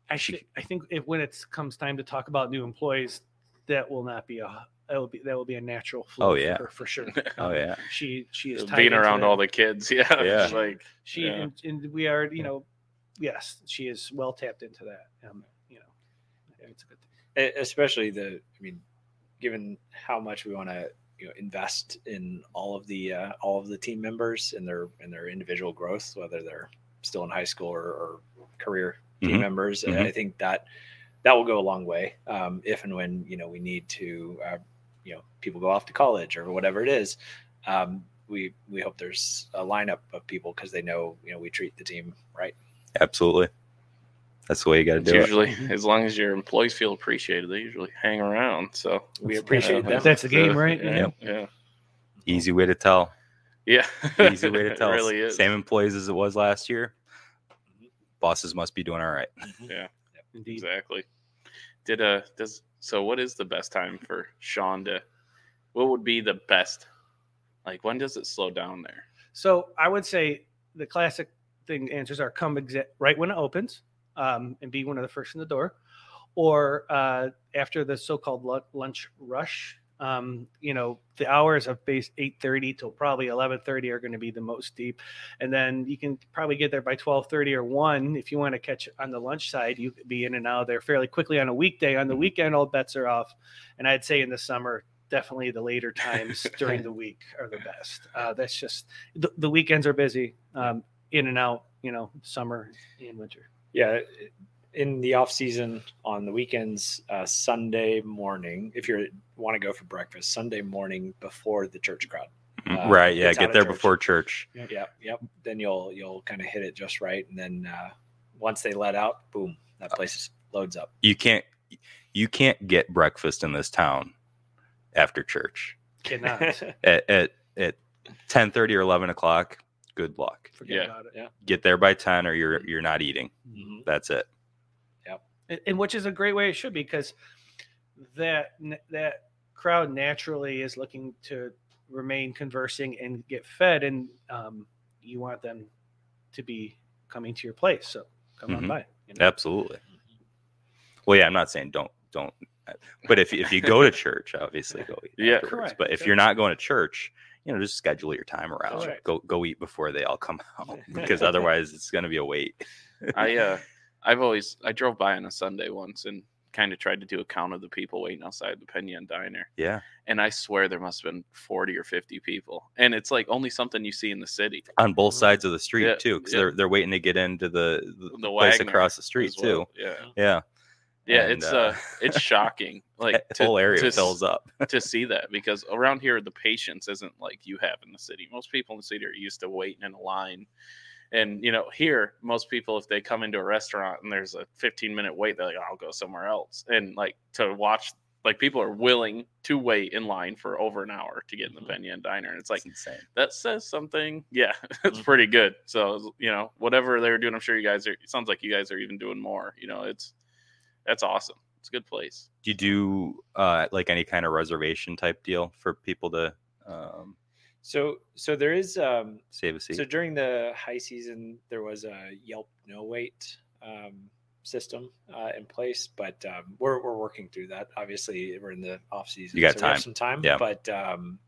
I She- I think if when it comes time to talk about new employees, that will not be a that will be that will be a natural flow. Oh, yeah. her, for sure. Oh yeah. she she is being around all the kids. Yeah, Yeah. Like she yeah. and, and we are you know yes she is well tapped into that. Um, you know, it's a good thing. Especially the i mean given how much we want to you know invest in all of the uh, all of the team members and their and their individual growth whether they're still in high school or, or career team Mhm. members Mhm. i think that that will go a long way um, if and when you know we need to uh, you know people go off to college or whatever it is um, we we hope there's a lineup of people because they know you know we treat the team right Absolutely. That's the way you got to it's do it. usually as long as your employees feel appreciated, they usually hang around. So we appreciate Yeah, them That's the game, right? Yeah, Yep. yeah, Easy way to tell. yeah. Easy way to tell. it really is. Same employees as it was last year. Bosses must be doing all right. Yeah, Indeed. exactly. Did uh does so? What is the best time for Sean to? What would be the best? Like when does it slow down there? So I would say the classic thing answers are come exa- right when it opens um, and be one of the first in the door, or uh, after the so-called lunch rush. Um, you know, the hours of base 8:30 till probably 11:30 are going to be the most deep, and then you can probably get there by 12:30 or one if you want to catch on the lunch side. You could be in and out of there fairly quickly on a weekday. On the weekend, all bets are off, and I'd say in the summer definitely the later times during the week are the best. Uh, that's just the, the weekends are busy, um, in and out. You know, summer and winter. yeah in the off season on the weekends uh, sunday morning if you want to go for breakfast sunday morning before the church crowd Uh, right. Yeah. Get there church. before church. yep yep then you'll you'll kind of hit it just right and then uh, once they let out boom that place is, loads up You can't. You can't get breakfast in this town after church Cannot at at, at ten thirty or eleven o'clock. Good luck. forget Yeah. about it. Get there by ten, or you're you're not eating. Mhm. That's it. And, and which is a great way it should be because that that crowd naturally is looking to remain conversing and get fed and um, you want them to be coming to your place so come on Mhm. by you know? Absolutely. Well, yeah, I'm not saying don't don't, but if if you go to church, obviously go eat. Yeah. afterwards. Correct. But if you're not going to church, you know, just schedule your time around. Correct. Go go eat before they all come out because otherwise it's going to be a wait. I uh I've always I drove by on a Sunday once and kind of tried to do a count of the people waiting outside the Penn Yan Diner. Yeah, And I swear there must have been 40 or 50 people. And it's like only something you see in the city. on both sides of the street Yeah, too, because yeah. they're they're waiting to get into the the, The place Wagner across the street well. too. Yeah. Yeah, Yeah, And, it's uh, uh, it's shocking. Like the whole area to, fills up. to see that because around here the patience isn't like you have in the city. Most people in the city are used to waiting in a line. And you know, here most people if they come into a restaurant and there's a 15 minute wait, they're like, "I'll go somewhere else." And like to watch Like people are willing to wait in line for over an hour to get in the Mhm. Yan Diner, and it's like that says something. Yeah, it's Mhm. pretty good. So you know, whatever they were doing, I'm sure you guys are. It sounds like you guys are even doing more. You know, it's that's awesome. It's a good place. Do you do uh, like any kind of reservation type deal for people to um, So so there is um, save a seat? So during the high season, there was a Yelp no wait um, system uh, in place, but um, we're we're working through that. Obviously, we're in the off season. You got so we have time. some time. Yeah. But um,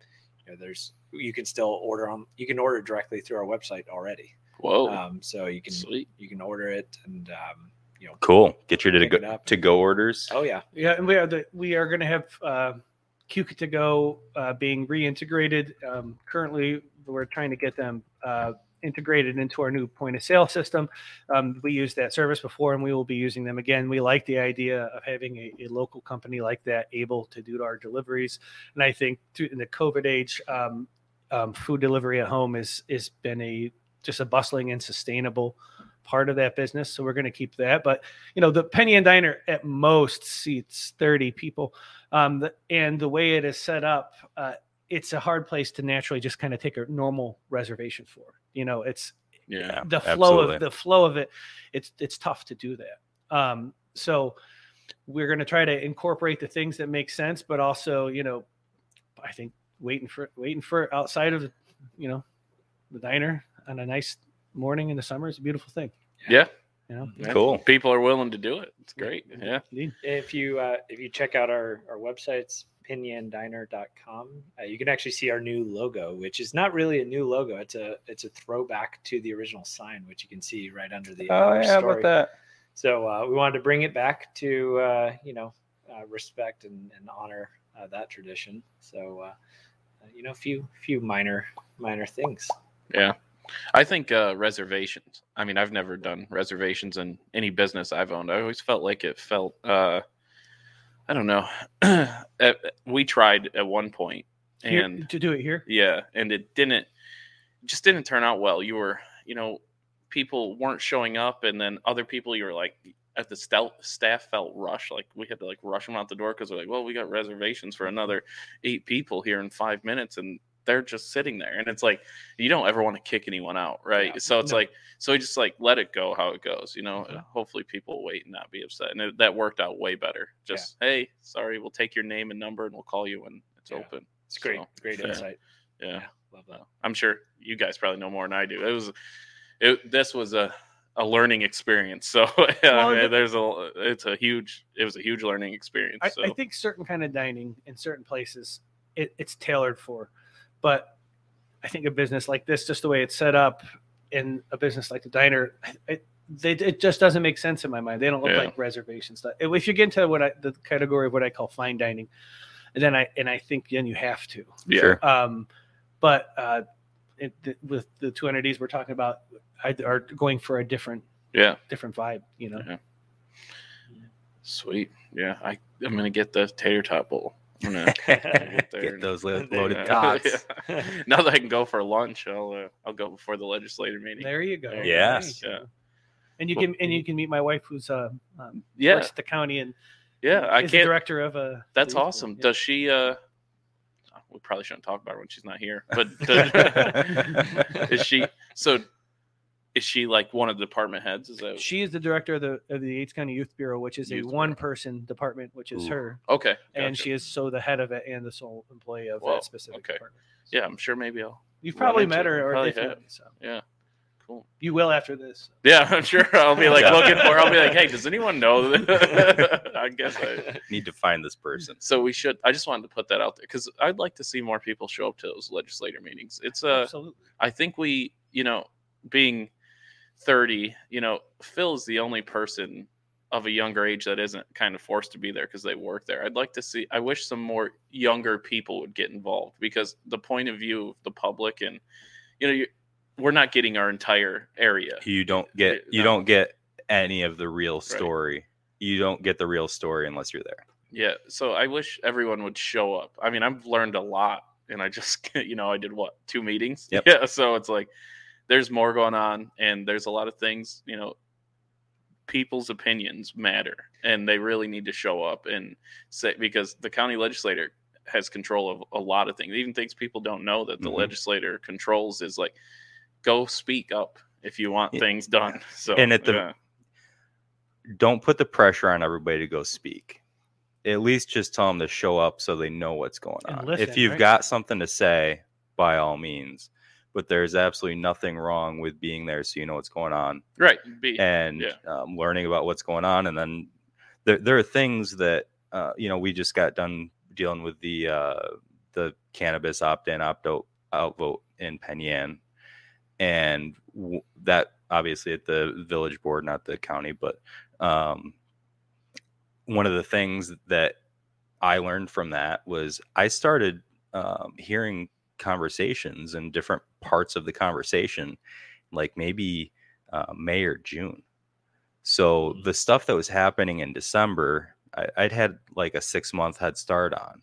you know, there's you can still order on. You can order directly through our website already. Whoa, Um, so you can sweet. you can order it and um, you know. cool. Get your to go up. to go orders. Oh yeah. Yeah, and we are the we are going to have uh, Qk to go uh, being reintegrated. Um, currently, we're trying to get them uh, integrated into our new point of sale system. Um, we used that service before, and we will be using them again. We like the idea of having a, a local company like that able to do our deliveries, and I think through, in the COVID age, um, um, food delivery at home is is been a just a bustling and sustainable part of that business. So we're going to keep that. But you know, the Penn Yan Diner at most seats 30 people. Um, the, and the way it is set up, uh, it's a hard place to naturally just kind of take a normal reservation for. You know, it's Yeah, the flow absolutely. of the flow of it. It's it's tough to do that. Um, so we're going to try to incorporate the things that make sense, but also, you know, I think waiting for waiting for outside of, you know, the diner on a nice morning in the summer is a beautiful thing. yeah, You know, yeah. Cool. People are willing to do it. It's great. Yeah, Indeed. If you uh, if you check out our our websites pennyandiner.com, uh, you can actually see our new logo, which is not really a new logo. It's a it's a throwback to the original sign, which you can see right under the Oh yeah, story. about that? So uh, we wanted to bring it back to uh, you know uh, respect and, and honor uh, that tradition. So uh, you know, a few few minor minor things. yeah. I think uh, reservations. I mean, I've never done reservations in any business I've owned. I always felt like it felt. Uh, I don't know. We tried at one point, Here- and to do it here. Yeah, and it didn't just didn't turn out well. You were, you know, people weren't showing up, and then other people you were like at the stel- staff felt rushed. Like we had to like rush them out the door because they're like, well, we got reservations for another eight people here in five minutes, and they're just sitting there, and it's like you don't ever want to kick anyone out, right? Yeah, so it's no. like so we just like let it go how it goes, you know. Mhm. Hopefully people wait and not be upset, and it, that worked out way better. Just hey, sorry, we'll take your name and number, and we'll call you when it's Yeah. open. It's great, So, great yeah. insight. Yeah. love that. I'm sure you guys probably know more than I do. It was, it this was a a learning experience. So yeah, Well, the- there's a it's a huge it was a huge learning experience. I, so I think certain kind of dining in certain places it, it's tailored for, but I think a business like this, just the way it's set up, in a business like the diner, it, they, it just doesn't make sense in my mind. They don't look Yeah. like reservations. If you get into what I, the category of what I call fine dining, and then I and I think then you have to. yeah, Um, but uh, it, the, with the 200Ds we're talking about, I, are going for a different yeah, different vibe. You know, Yeah. sweet. Yeah, I I'm gonna get the tater tot bowl. I'm gonna get there Get those lo- loaded Yeah. tots. Yeah. Now that I can go for lunch, I'll uh, I'll go before the legislative meeting. there you go. Yes. Right. Yeah. And you Well- can and you can meet my wife, who's uh, um, Yeah, works at the county and yeah. I can't. director of a. That's awesome. board. Does she? uh We probably shouldn't talk about her when she's not here. But does, is she? So, is she like one of the department heads? Is that She is the director of the of the Yates County Youth Bureau, which is a Youth Bureau. one person department, which is Ooh. her, okay? and gotcha. she is so the head of it and the sole employee of Whoa, that specific okay. department. Yeah, I'm sure maybe I'll. You've probably met her, or Probably if not, have. so Yeah, cool. you will after this. Yeah, I'm sure I'll be like Yeah. looking for. her. I'll be like, hey, does anyone know? I guess I. Need to find this person. So we should. I just wanted to put that out there because I'd like to see more people show up to those legislator meetings. It's uh, Absolutely. I think we, you know, being 30, you know, Phil is the only person of a younger age that isn't kind of forced to be there because they work there. I'd like to see, I wish some more younger people would get involved because the point of view of the public and, you know, you, we're not getting our entire area. You don't get you No. don't get any of the real story. You don't get the real story unless you're there. Yeah. So I wish everyone would show up. I mean, I've learned a lot and I just, you know, I did what, two meetings? Yep. Yeah. So it's like, there's more going on and there's a lot of things, you know, people's opinions matter and they really need to show up and say because the county legislator has control of a lot of things even things people don't know that the Mhm. legislator controls is like go speak up if you want Yeah. things done so And at the- yeah. don't put the pressure on everybody to go speak. At least just tell them to show up so they know what's going And on. listen, if you've right? got something to say, by all means. But there's absolutely nothing wrong with being there so you know what's going on right be and Yeah. um, learning about what's going on. And then there, there are things that uh, you know we just got done dealing with the uh, the cannabis opt in opt out outvote in Penn Yan, and w- that obviously at the village board, not the county, but um, one of the things that I learned from that was I started um, hearing conversations and different parts of the conversation, like maybe uh, May or June. So the stuff that was happening in December, I, I'd had like a six month head start on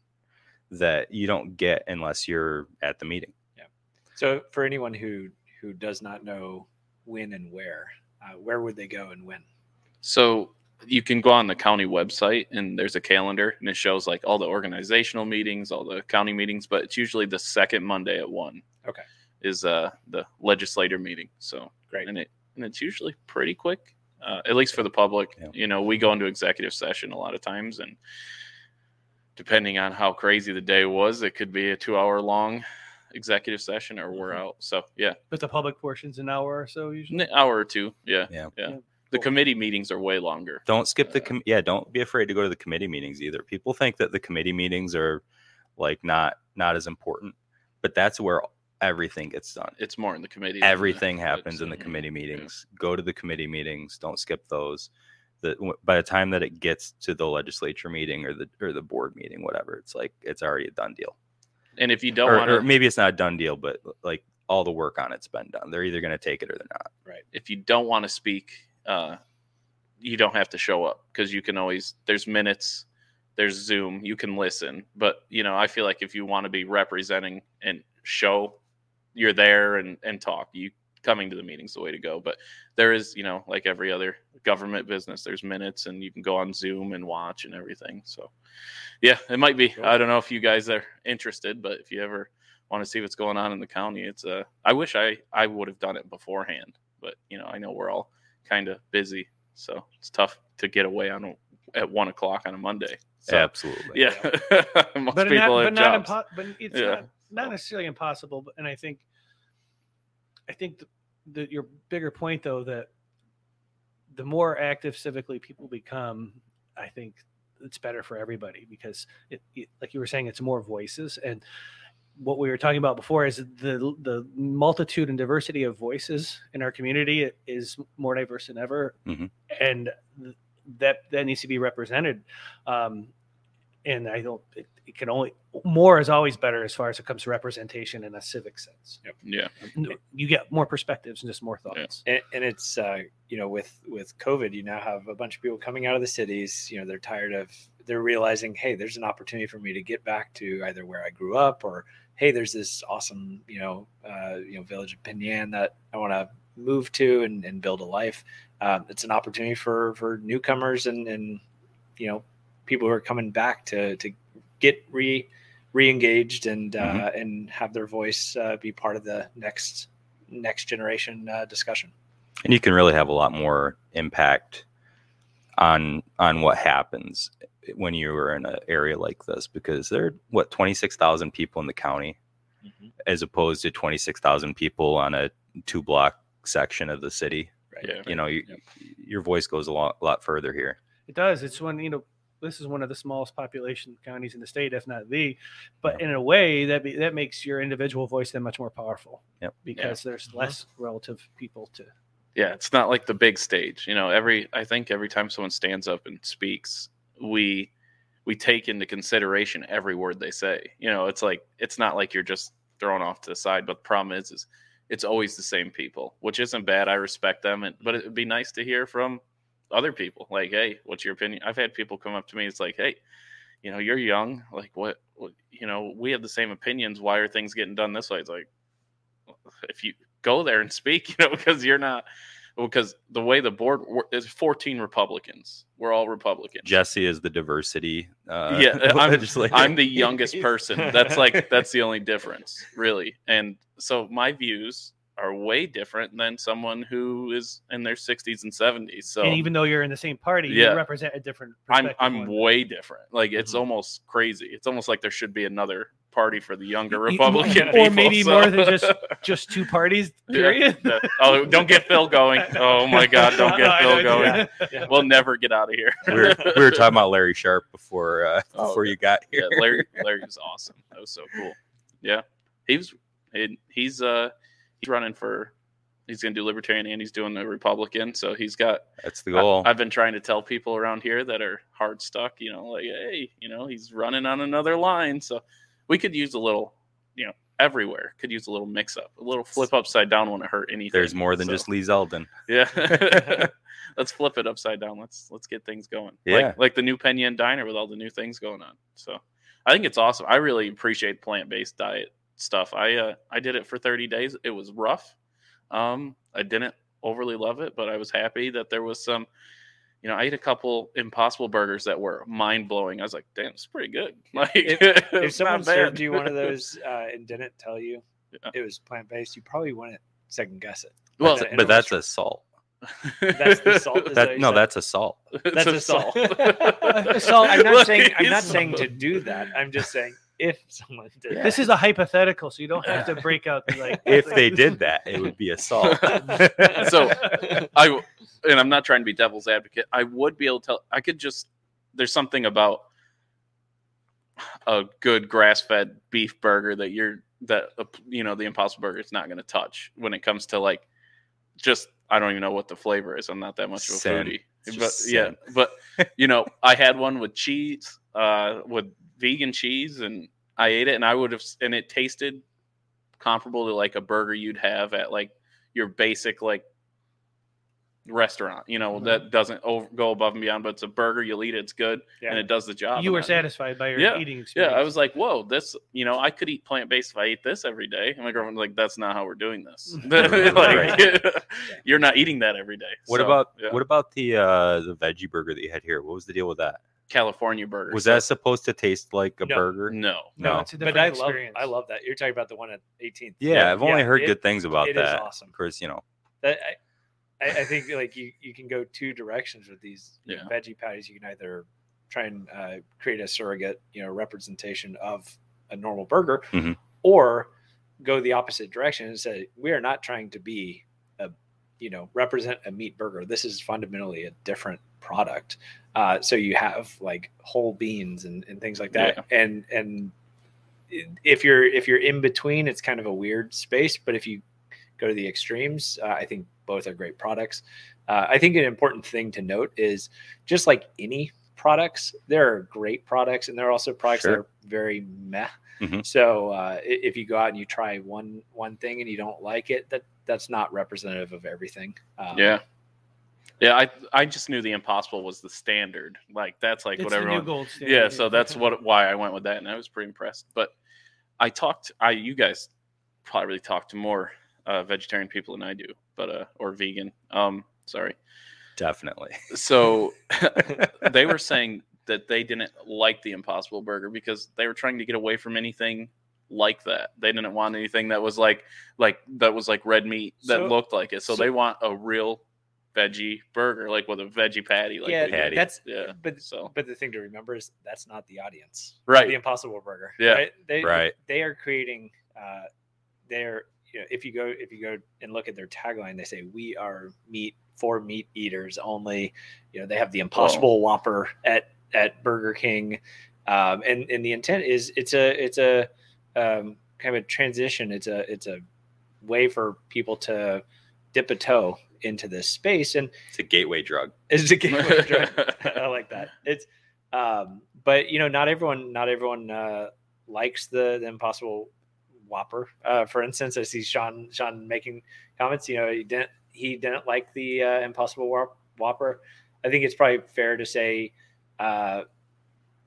that you don't get unless you're at the meeting. Yeah. So for anyone who who does not know when and where, uh, where would they go and when? So you can go on the county website and there's a calendar and it shows like all the organizational meetings, all the county meetings, but it's usually the second Monday at one. Okay. Is uh the legislator meeting. So Great. and it and it's usually pretty quick, uh, at least for the public. Yeah. You know, we go into executive session a lot of times, and depending on how crazy the day was, it could be a two-hour long executive session, or we're Mhm. out. So yeah, But the public portion's an hour or so usually. an hour or two. Yeah, Yeah. yeah. Yeah. The committee meetings are way longer. Don't skip the Uh, com- yeah. Don't be afraid to go to the committee meetings either. People think that the committee meetings are like not not as important, but that's where everything gets done. It's more in the committee. Everything happens in the committee meetings. Go to the committee meetings. Don't skip those. The, by the time that it gets to the legislature meeting or the or the board meeting, whatever, it's like it's already a done deal. And if you don't Or, want or to, maybe it's not a done deal, but like all the work on it's been done. They're either going to take it or they're not. Right. If you don't want to speak, uh, you don't have to show up because you can always. There's minutes. There's Zoom. You can listen, but you know, I feel like if you want to be representing and show, you're there and and talk. You coming to the meetings the way to go. But there is, you know, like every other government business, there's minutes and you can go on Zoom and watch and everything. So, yeah, it might be. I don't know if you guys are interested, but if you ever want to see what's going on in the county, it's uh, I wish I I would have done it beforehand, but you know, I know we're all kind of busy, so it's tough to get away on a- at one o'clock on a Monday. So, Absolutely. yeah, most but people not, have but not, impo- but it's Yeah. not, not necessarily impossible. But and I think, I think that your bigger point though that the more active civically people become, I think it's better for everybody because it, it like you were saying, it's more voices and what we were talking about before is the the multitude and diversity of voices in our community is more diverse than ever, Mhm. and th- that that needs to be represented. Um, and I don't. It, it can only more is always better as far as it comes to representation in a civic sense. Yeah, You get more perspectives and just more thoughts. and, and it's uh, you know with with covid you now have a bunch of people coming out of the cities you know they're tired of they're realizing hey there's an opportunity for me to get back to either where i grew up or hey there's this awesome you know uh, you know village of Penn Yan that i want to move to and, and build a life. Um, it's an opportunity for for newcomers and and you know people who are coming back to to get re re-engaged and uh, and have their voice uh, be part of the next next generation uh, discussion. and you can really have a lot more impact on on what happens when you were in an area like this because there are what 26,000 people in the county as opposed to 26,000 people on a two block section of the city Right. Yeah. you know you, Yep. your voice goes a lot, lot further here It does. It's one, you know, this is one of the smallest population counties in the state, if not the. But in a way, that be, that makes your individual voice then much more powerful. Yep. Because there's Mhm. less relative people to. yeah. It's not like the big stage. You know, every I think every time someone stands up and speaks, we we take into consideration every word they say. You know, it's like it's not like you're just thrown off to the side. But the problem is, is it's always the same people, which isn't bad. I respect them, and but it'd be nice to hear from other people. Like, hey, what's your opinion? I've had people come up to me. It's like, hey, you know, you're young. Like, what? what you know, we have the same opinions. Why are things getting done this way? It's like, if you go there and speak, you know, because you're not because the way the board is 14 Republicans. We're all Republicans. Jesse is the diversity. Uh, Yeah, I'm- I'm the youngest person. That's like that's the only difference, really. And so my views are way different than someone who is in their 60s and 70s. So and even though you're in the same party, Yeah. you represent a different. I'm I'm on- way different. Like it's Mhm. almost crazy. It's almost like there should be another party for the younger Y- y- Republican or people. maybe so- more than just just two parties. Period. yeah. Oh, don't get Phil going. Oh my God, don't get know, Phil going. yeah. We'll never get out of here. we, were, we were talking about Larry Sharpe before uh, Oh, before you got yeah, here. Larry Larry's awesome. That was so cool. Yeah. He was he- he's uh he's running for he's gonna do libertarian and he's doing the Republican. So he's got That's the goal. I, have been trying to tell people around here that are hard stuck, you know, like, hey, you know, he's running on another line. So we could use a little, you know, everywhere could use a little mix up. A little flip upside down wouldn't hurt anything. There's more than So, just Lee Zeldin. yeah. let's flip it upside down. Let's let's get things going. Yeah. Like like the new Penn Yan Diner with all the new things going on. So I think it's awesome. I really appreciate plant based diet stuff. I uh I did it for 30 days. It was rough. Um I didn't overly love it, but I was happy that there was some you know, I ate a couple impossible burgers that were mind blowing. I was like, damn, it's pretty good. Like If- if someone bad. served you one of those uh, and didn't tell you Yeah. it was plant based, you probably wouldn't second guess it. well, But- But that's assault. That's the salt. That what That you no, said? that's assault. it's That's assault. assault. Assault. I'm not Look, saying I'm not saying to do that. I'm just saying if someone did. This is a hypothetical, so you don't have to break out the like. If they did that, it would be assault. So, I and I'm not trying to be devil's advocate. I would be able to tell. I could just. There's something about a good grass-fed beef burger that you're that uh, you know the Impossible Burger is not going to touch when it comes to like just. I don't even know what the flavor is. I'm not that much of a Sin. foodie, but just yeah. But you know, I had one with cheese, uh, with vegan cheese, and I ate it, and I would have, and it tasted comparable to like a burger you'd have at like your basic like restaurant, you know, Mm-hmm. that doesn't over, go above and beyond, but it's a burger. You'll eat it, it's good, Yeah. and it does the job. you were satisfied by your Yeah, eating Yeah. I was like, whoa, this, you know, I could eat plant based if I ate this every day. And my girlfriend's like, that's not how we're doing this. like, you're not eating that every day. What So, about yeah. what about the uh the veggie burger that you had here? What was the deal with that? California burger? Was that supposed to taste like a No. burger? no? no, No. it's a But different I love experience. I love that. You're talking about the one at 18th. Yeah, I've only Yeah, heard it- good things about It is that. awesome. Of course, you know. That I, I, I think like you, you can go two directions with these you know, Yeah. veggie patties. You can either try and uh, create a surrogate, you know, representation of a normal burger, Mhm. or go the opposite direction and say we are not trying to be a, you know, represent a meat burger. This is fundamentally a different product. Uh, so you have like whole beans and, and things like that, and and if you're if you're in between, it's kind of a weird space. But if you go to the extremes. Uh, I think both are great products. Uh, I think an important thing to note is just like any products, there are great products and there are also products that are very meh. Mhm. So uh, if you go out and you try one one thing and you don't like it, that that's not representative of everything. Um, Yeah. Yeah, I I just knew the impossible was the standard. Like that's like it's what the everyone new gold standard. Yeah, so that's what why I went with that and I was pretty impressed. But I talked I you guys probably talked to more uh, vegetarian people than I do, but uh or vegan. Um sorry. Definitely. So they were saying that they didn't like the impossible burger because they were trying to get away from anything like that. They didn't want anything that was like like that was like red meat that So- looked like it. So, so- they want a real veggie burger, like with a veggie patty. Like yeah, we do. Patty. that's yeah. but So but the thing to remember is that's not the audience, Right. The Impossible Burger, Yeah. right? They, Right. They are creating. Uh, they're you know, if you go if you go and look at their tagline, they say we are meat for meat eaters only. You know, they have the Impossible Whopper at at Burger King, um, and and the intent is it's a it's a um, kind of a transition. It's a it's a way for people to dip a toe into this space and It's a gateway drug. It's a gateway drug. I like that. It's, um, but you know, not everyone, not everyone uh, likes the, the Impossible Whopper. Uh, for instance, I see Sean Sean making comments. You know, he didn't he didn't like the uh, Impossible Whopper. I think it's probably fair to say, uh,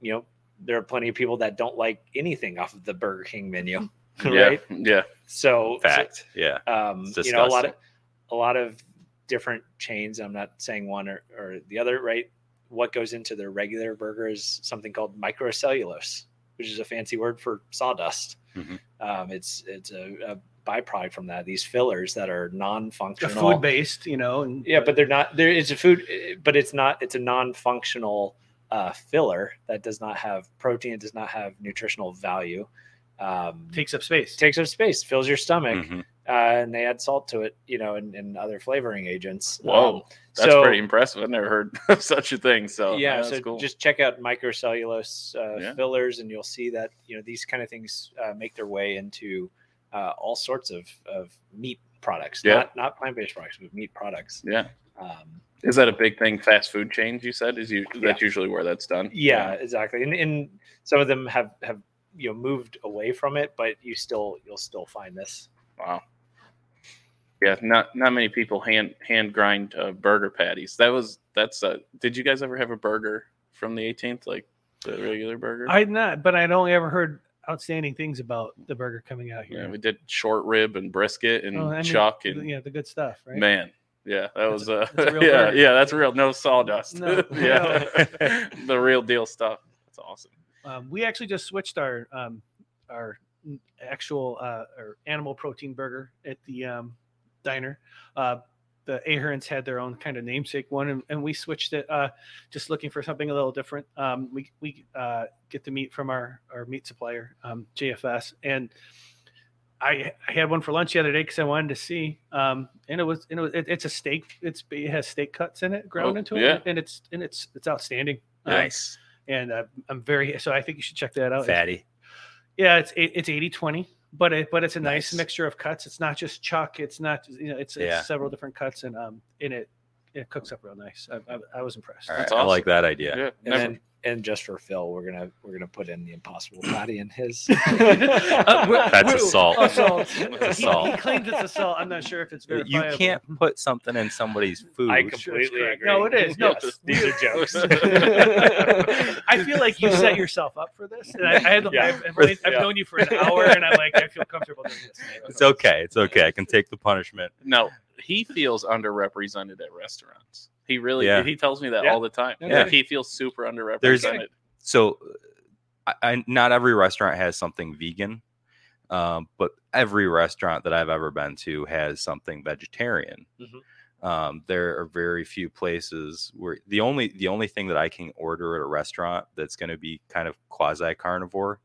you know, there are plenty of people that don't like anything off of the Burger King menu, right? Yeah. So, so Fact. Yeah. um, you know, a lot of. A lot of different chains. I'm not saying one or, or the other, right? What goes into their regular burger is something called microcellulose, which is a fancy word for sawdust. Mhm. Um, it's it's a, a byproduct from that. These fillers that are non-functional, food based, you know, and yeah, but they're not. There is a food, but it's not. It's a non-functional uh, filler that does not have protein. It does not have nutritional value. Um, takes up space. takes up space, fills your stomach, Mhm. Uh, and they add salt to it, you know, and, and other flavoring agents. Whoa, Um, That's so, pretty impressive. I've never heard of such a thing. So yeah, that's so cool. just check out microcellulose uh, Yeah. fillers, and you'll see that you know these kind of things uh, make their way into uh, all sorts of, of meat products, Yeah. not not plant based products, but meat products. yeah. Um, Is that a big thing? Fast food chains, you said, is you that's usually where that's done. yeah, exactly, and, and some of them have have you know moved away from it, but you still you'll still find this. Wow. Yeah, not not many people hand hand grind uh, burger patties. That was that's. Uh, did you guys ever have a burger from the 18th, like the regular burger? I'd not, but I'd only ever heard outstanding things about the burger coming out here. yeah, we did short rib and brisket and Oh, I mean, chuck and yeah, the good stuff, right? man. Yeah, that was uh, a yeah, burger. yeah, that's real. No sawdust. No, yeah, the real deal stuff. That's awesome. Um, we actually just switched our um, our actual uh, or animal protein burger at the um, diner. Uh, the Ahern's had their own kind of namesake one, and, and we switched it. Uh, just looking for something a little different. Um, we we uh, get the meat from our our meat supplier, um, JFS, and I, I had one for lunch the other day because I wanted to see, um, and it was, and it was, it, it's a steak. It's it has steak cuts in it, ground Oh, into it, yeah. and it's and it's it's outstanding. Um, Nice. and uh, I'm very so I think you should check that out. Fatty. Yeah, it's it's 80 20, but it but it's a nice, Nice. mixture of cuts. It's not just chuck. It's not you know it's, it's Yeah. several different cuts and um in it it cooks up real nice. I, I, I was impressed. All right, That's I like that idea. Yeah. And never- then and just for Phil, we're gonna we're gonna put in the impossible patty in his. Uh, we're- That's we're- assault. assault. That's assault. he claims it's assault. I'm not sure if it's You can't put something in somebody's food. I completely agree. No, it is. No, Yes, these are jokes. I feel like you set yourself up for this, and I, I had Yeah. I've, I've, I've Yeah. known you for an hour, and I'm like I feel comfortable doing this. it's okay. It's okay. I can take the punishment. no, he feels underrepresented at restaurants. He really Yeah. he tells me that Yeah. all the time. Yeah. Like, he feels super underrepresented. There's- So, I, I, not every restaurant has something vegan, um, but every restaurant that I've ever been to has something vegetarian. Mhm. Um, there are very few places where the only the only thing that I can order at a restaurant that's going to be kind of quasi carnivore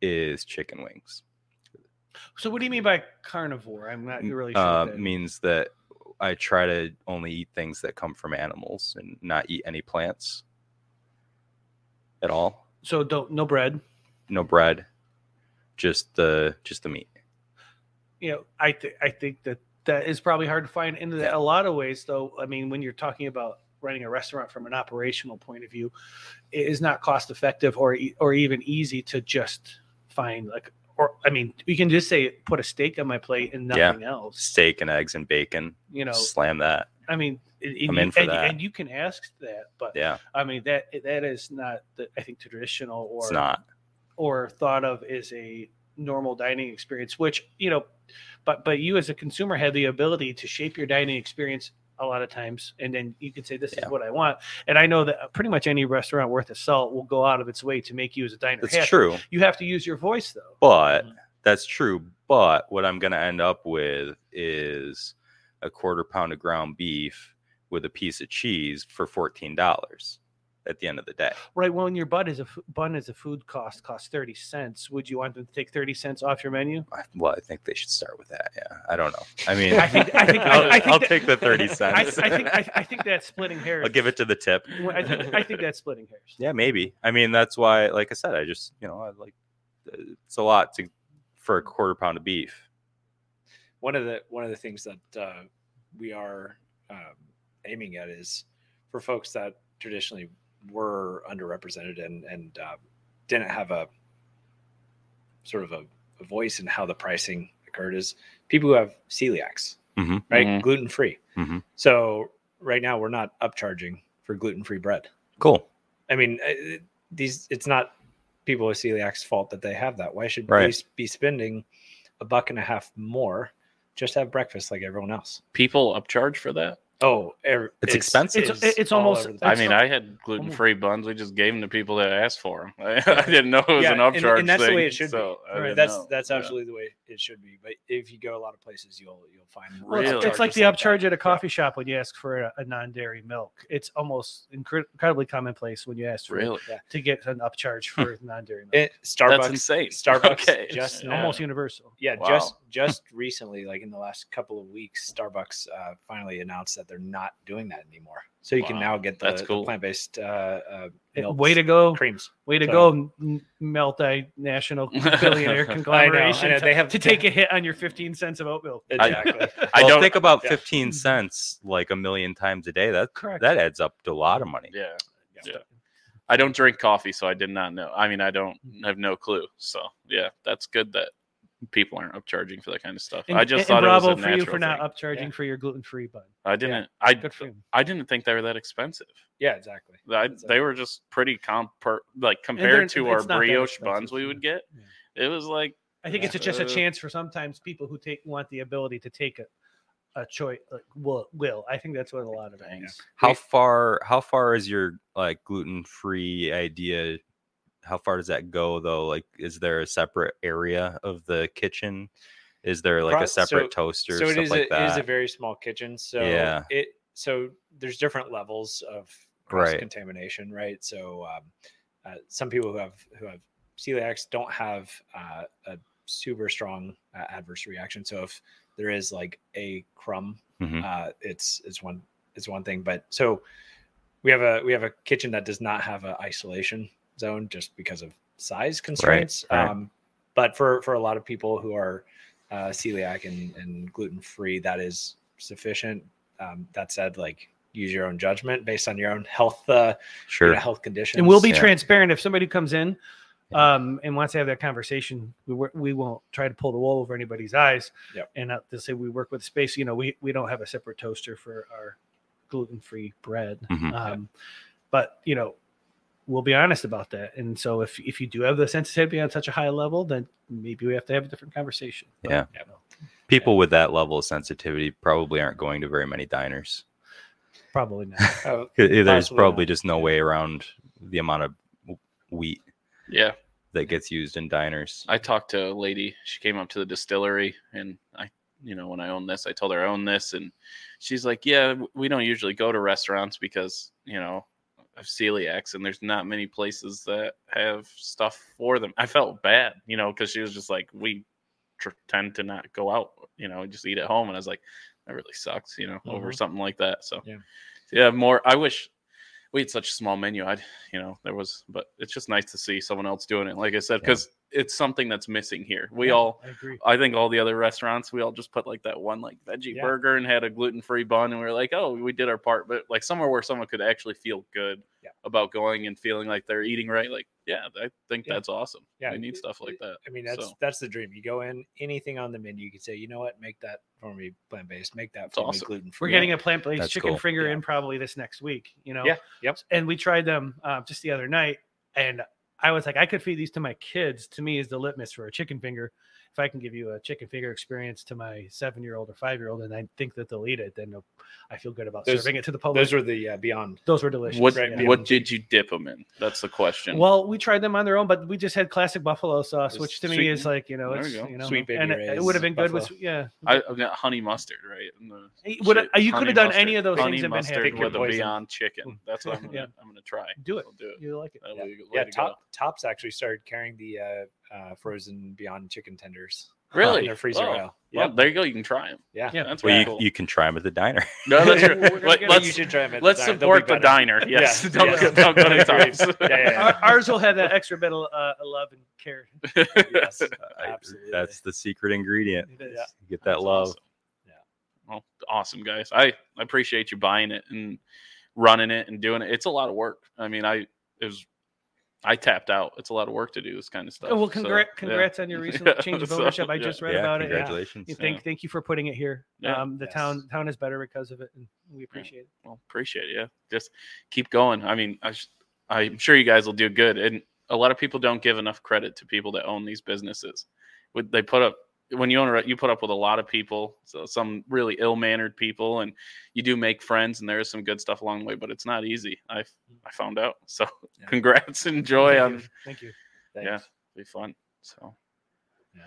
is chicken wings. So, what do you mean by carnivore? I'm not really sure. uh, that means that I try to only eat things that come from animals and not eat any plants at all. So, don't no bread. No bread, just the just the meat. you know, I th- I think that that is probably hard to find in a lot of ways. Though, I mean, when you're talking about running a restaurant from an operational point of view, it is not cost effective or or even easy to just find like. Or I mean, you can just say put a steak on my plate and Yeah. nothing else. Steak and eggs and bacon. You know, Slam that. I mean, and, and I'm you, in for and, that. and you can ask that, but Yeah, I mean that that is not the I think traditional or it's not. or thought of as a normal dining experience which you know but but you as a consumer have the ability to shape your dining experience a lot of times and then you can say this Yeah. is what i want and i know that pretty much any restaurant worth of salt will go out of its way to make you as a diner That's happy. true, you have to use your voice though but Mhm. that's true. But what I'm going to end up with is a quarter pound of ground beef with a piece of cheese for fourteen dollars at the end of the day. right Well, when your bun is a f- bun is a food cost costs 30 cents would you want them to take 30 cents off your menu I- Well, I think they should start with that. Yeah, I don't know. I mean, I think- I think- I'll, I think I'll that- take the thirty I, cents. I think I, I think that's splitting hairs I'll give it to the tip. Well, I think, I think that's splitting hairs Yeah, maybe. I mean, that's why, like I said, I just, you know, I like it's a lot to for a quarter pound of beef. one of the one of the things that uh, we are um, aiming at is for folks that traditionally were underrepresented and and uh, didn't have a sort of a, a voice in how the pricing occurred is people who have celiacs, Mhm. right? Mhm. Gluten free. Mhm. So right now we're not upcharging for gluten free bread. Cool. I mean, uh, these it's not people with celiac's fault that they have that. Why should Right. they be spending a buck and a half more just have breakfast like everyone else. People upcharge for that. Oh, er- It's expensive. It's- it's almost- all over the I mean, I had gluten free buns. We just gave them to people that asked for them. I, I didn't know it was Yeah, an upcharge and that's the way it should so be. I didn't that's know. that's Yeah. absolutely the way it should be. But if you go a lot of places, you'll you'll find Well, it's- Really? it's like the that. upcharge at a coffee shop when you ask for a, a non-dairy milk. It's almost incre- incredibly commonplace when you ask for really. to get an upcharge for non-dairy milk. It, Starbucks, That's insane. Starbucks Okay. just It's almost universal. yeah, Wow. just just recently, like in the last couple of weeks, Starbucks uh, finally announced that they're not doing that anymore. So you can now get the, that's the cool. plant-based uh, uh, milks, way to go! creams. Way to So- go, m- national billionaire conglomeration. know, to, they have- to take a hit on your 15 cents of oat milk. Exactly. I well, don't think about yeah. 15 cents like a million times a day. That Correct. that adds up to a lot of money. Yeah. Yeah. I don't drink coffee, so I did not know. I mean, I don't have no clue. So yeah, that's good that people aren't upcharging for that kind of stuff. And, I just and thought bravo it was a for you natural for not thing. upcharging Yeah. for your gluten-free bun. I didn't. I Good for. I didn't think they were that expensive. yeah, exactly. I, Exactly. they were just pretty comp like compared to our it's not that brioche buns we would get. Yeah. It was like I think it's a, just a Uh, chance for sometimes people who take want the ability to take a a choice like will will. I think that's what a lot of things How far how far is your like gluten free idea? How far does that go though? Like is there a separate area of the kitchen? Is there like Pro- a separate so- toaster so stuff it is like a, it is a very small kitchen so Yeah. it so there's different levels of Right. cross contamination right so um, uh, some people who have who have celiacs don't have uh, a super strong uh, adverse reaction so if there is like a crumb Mhm. uh, it's it's one it's one thing but so we have a we have a kitchen that does not have an isolation zone just because of size constraints right. um, but for for a lot of people who are uh, celiac and, and gluten free, that is sufficient. Um, that said, like use your own judgment based on your own health, uh, you know, health conditions. And we'll be Yeah. transparent if somebody comes in um, and wants to have that conversation. We wor- we won't try to pull the wool over anybody's eyes. Yep. And uh, to say we work with space, you know, we we don't have a separate toaster for our gluten free bread. Mhm. Um, but you know, we'll be honest about that. And so if if you do have the sensitivity on such a high level, then maybe we have to have a different conversation. But, Yeah. you know, People with that level of sensitivity probably aren't going to very many diners. probably not. Oh, There's probably not. just no Yeah. way around the amount of wheat yeah. that gets used in diners. I talked to a lady. She came up to the distillery, and I, you know, when I own this, I told her I own this, and she's like, "Yeah, we don't usually go to restaurants because you know celiacs, and there's not many places that have stuff for them." I felt bad, you know, because she was just like, "We tr- tend to not go out, you know, just eat at home," and I was like, "That really sucks," you know, over Mhm. something like that. So, Yeah. yeah, more. I wish we had such a small menu. I'd, you know, there was, but it's just nice to see someone else doing it. Like I said, because it's something that's missing here. We Yeah, all, I agree. I think all the other restaurants, we all just put like that one like veggie Yeah. burger and had a gluten free bun, and we were like, oh, we did our part. But like somewhere where someone could actually feel good Yeah. about going and feeling like they're eating right, like yeah, I think Yeah. that's awesome. Yeah, we need it- stuff like that. I mean, that's So, that's the dream. You go in, anything on the menu, you can say, you know what, make that for me plant based, make that for awesome. me gluten free. We're getting a plant based chicken cool. finger Yeah. in probably this next week. You know. Yeah, yep. And we tried them uh, just the other night, and I was like, I could feed these to my kids. To me, is the litmus for a chicken finger. If I can give you a chicken finger experience to my seven year old or five year old, and I think that they'll eat it, then I feel good about Those- serving it to the public. Those were the uh, beyond. Those were delicious. what right, yeah. what did you dip them in? That's the question. Well, we tried them on their own, but we just had classic buffalo sauce, It which to me is like you know, it's you you know, Sweet baby and it, it would have been good buffalo. with yeah. I, I've got honey mustard, right? And would- shit, you could have done mustard. any of those honey things and been mustard happy. With a. Beyond Chicken. That's what I'm gonna, Yeah. I'm gonna try. Do it. I'll do it. You like it? Yeah, be a good way yeah top, Tops actually started carrying the uh, uh, frozen Beyond chicken tenders. Really? in their freezer Oh, aisle. Well, Yeah, there you go. You can try them. yeah. Yeah. That's Well, really you, cool. you can try them at the diner. no, that's true. We're Let, let's you should try them. At let's the. They'll be support the better. diner. Yes, Yeah, don't, yeah. go, don't go to Tops. Yeah, yeah, yeah. Ours will have that extra bit of uh, love and care. Yes, absolutely. That's the secret ingredient. It is. Yeah. Get that That's love. awesome. Well, awesome guys. I, I appreciate you buying it and running it and doing it. It's a lot of work. I mean, I it was I tapped out. It's a lot of work to do this kind of stuff. Oh, well, So, congrat, yeah. congrats on your recent Yeah, change of so, ownership. I just read yeah, about it. congratulations. you Thank, Yeah. thank you for putting it here. Yeah. Um, the Yes. town town is better because of it, and we appreciate it. Well, appreciate it. Yeah, just keep going. I mean, I sh- I'm sure you guys will do good. And a lot of people don't give enough credit to people that own these businesses. Would they put up when you own a, you put up with a lot of people, so some really ill mannered people, and you do make friends, and there is some good stuff along the way, but it's not easy. I mm. I found out. So Yeah. congrats, enjoy Thank on you. Thank you. yeah, be fun. So Yeah.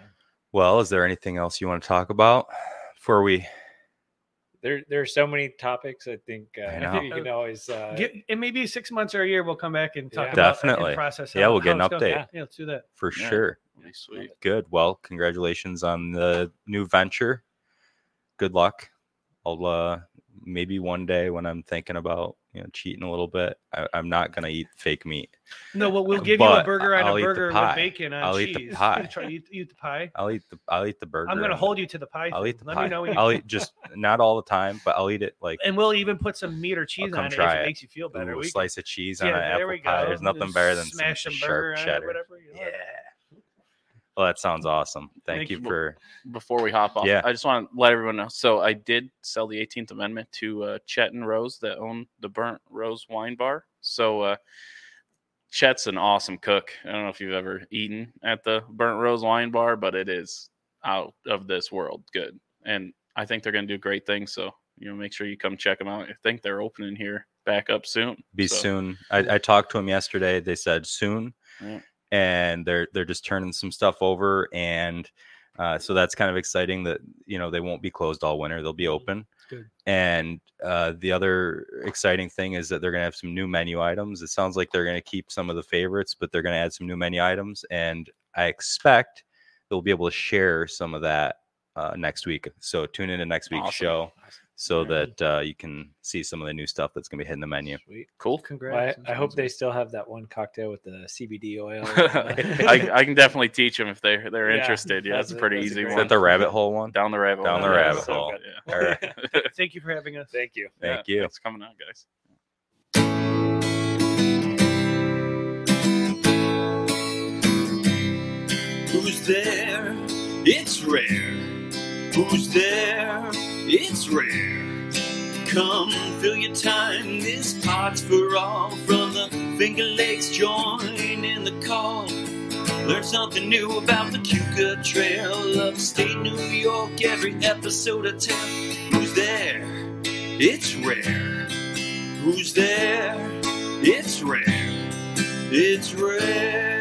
Well, is there anything else you want to talk about before we? There, there are so many topics. I think uh, I I think you can always. Uh, Get, in maybe six months or a year, we'll come back and talk Yeah. about Definitely. and process. Yeah, we'll get an update. Yeah, let's do that. For Yeah. sure. it'll sweet. Good. Well, congratulations on the new venture. Good luck. I'll uh maybe one day when I'm thinking about you know cheating a little bit, I, I'm not gonna eat fake meat. No, well, we'll give you a burger on I'll a burger with bacon on I'll eat the pie. Try, eat, eat the pie. I'll eat the I'll eat the burger. I'm going to hold you to the pie. I'll thing. eat the Let pie. me know when you. I'll eat just not all the time, but I'll eat it like and we'll even put some meat or cheese on it if it it. makes you feel better. ooh, We slice of cheese can- on yeah, an apple pie. There's nothing better than smash some burger sharp it, cheddar. whatever you Yeah. want. Well, that sounds awesome. Thank, Thank you for Before we hop off, Yeah. I just want to let everyone know. So I did sell the 18th Amendment to uh, Chet and Rose that own the Burnt Rose Wine Bar. So uh, Chet's an awesome cook. I don't know if you've ever eaten at the Burnt Rose Wine Bar, but it is out of this world good. And I think they're going to do great things. So you know, make sure you come check them out. I think they're opening here back up soon. be So, soon. I, I talked to him yesterday. They said soon, Yeah. And they're they're just turning some stuff over, and uh, so that's kind of exciting. That you know they won't be closed all winter; they'll be open. Good. And uh, the other exciting thing is that they're going to have some new menu items. It sounds like they're going to keep some of the favorites, but they're going to add some new menu items, and I expect they'll be able to share some of that uh, next week. So tune in to next week's Awesome. show so Alright. that uh, you can see some of the new stuff that's going to be hitting the menu. Sweet. Cool. Well, I, Congrats. I hope they still have that one cocktail with the CBD oil. I, I can definitely teach them if they're they're Yeah, interested. Yeah, that's it's a a- pretty that's a easy great Is one. that the rabbit hole one? Down the rabbit Down hole. the rabbit so hole. good, yeah. All right. Thank you for having us. Thank you. Thank Yeah, you. Thanks for coming out, guys. Who's there? It's rare. Who's there? It's rare. Come fill your time. This pot's for all. From the Finger Lakes, join in the call. Learn something new about the Keuka Trail. Upstate New York, every episode of tell. Who's there? It's rare. Who's there? It's rare. It's rare.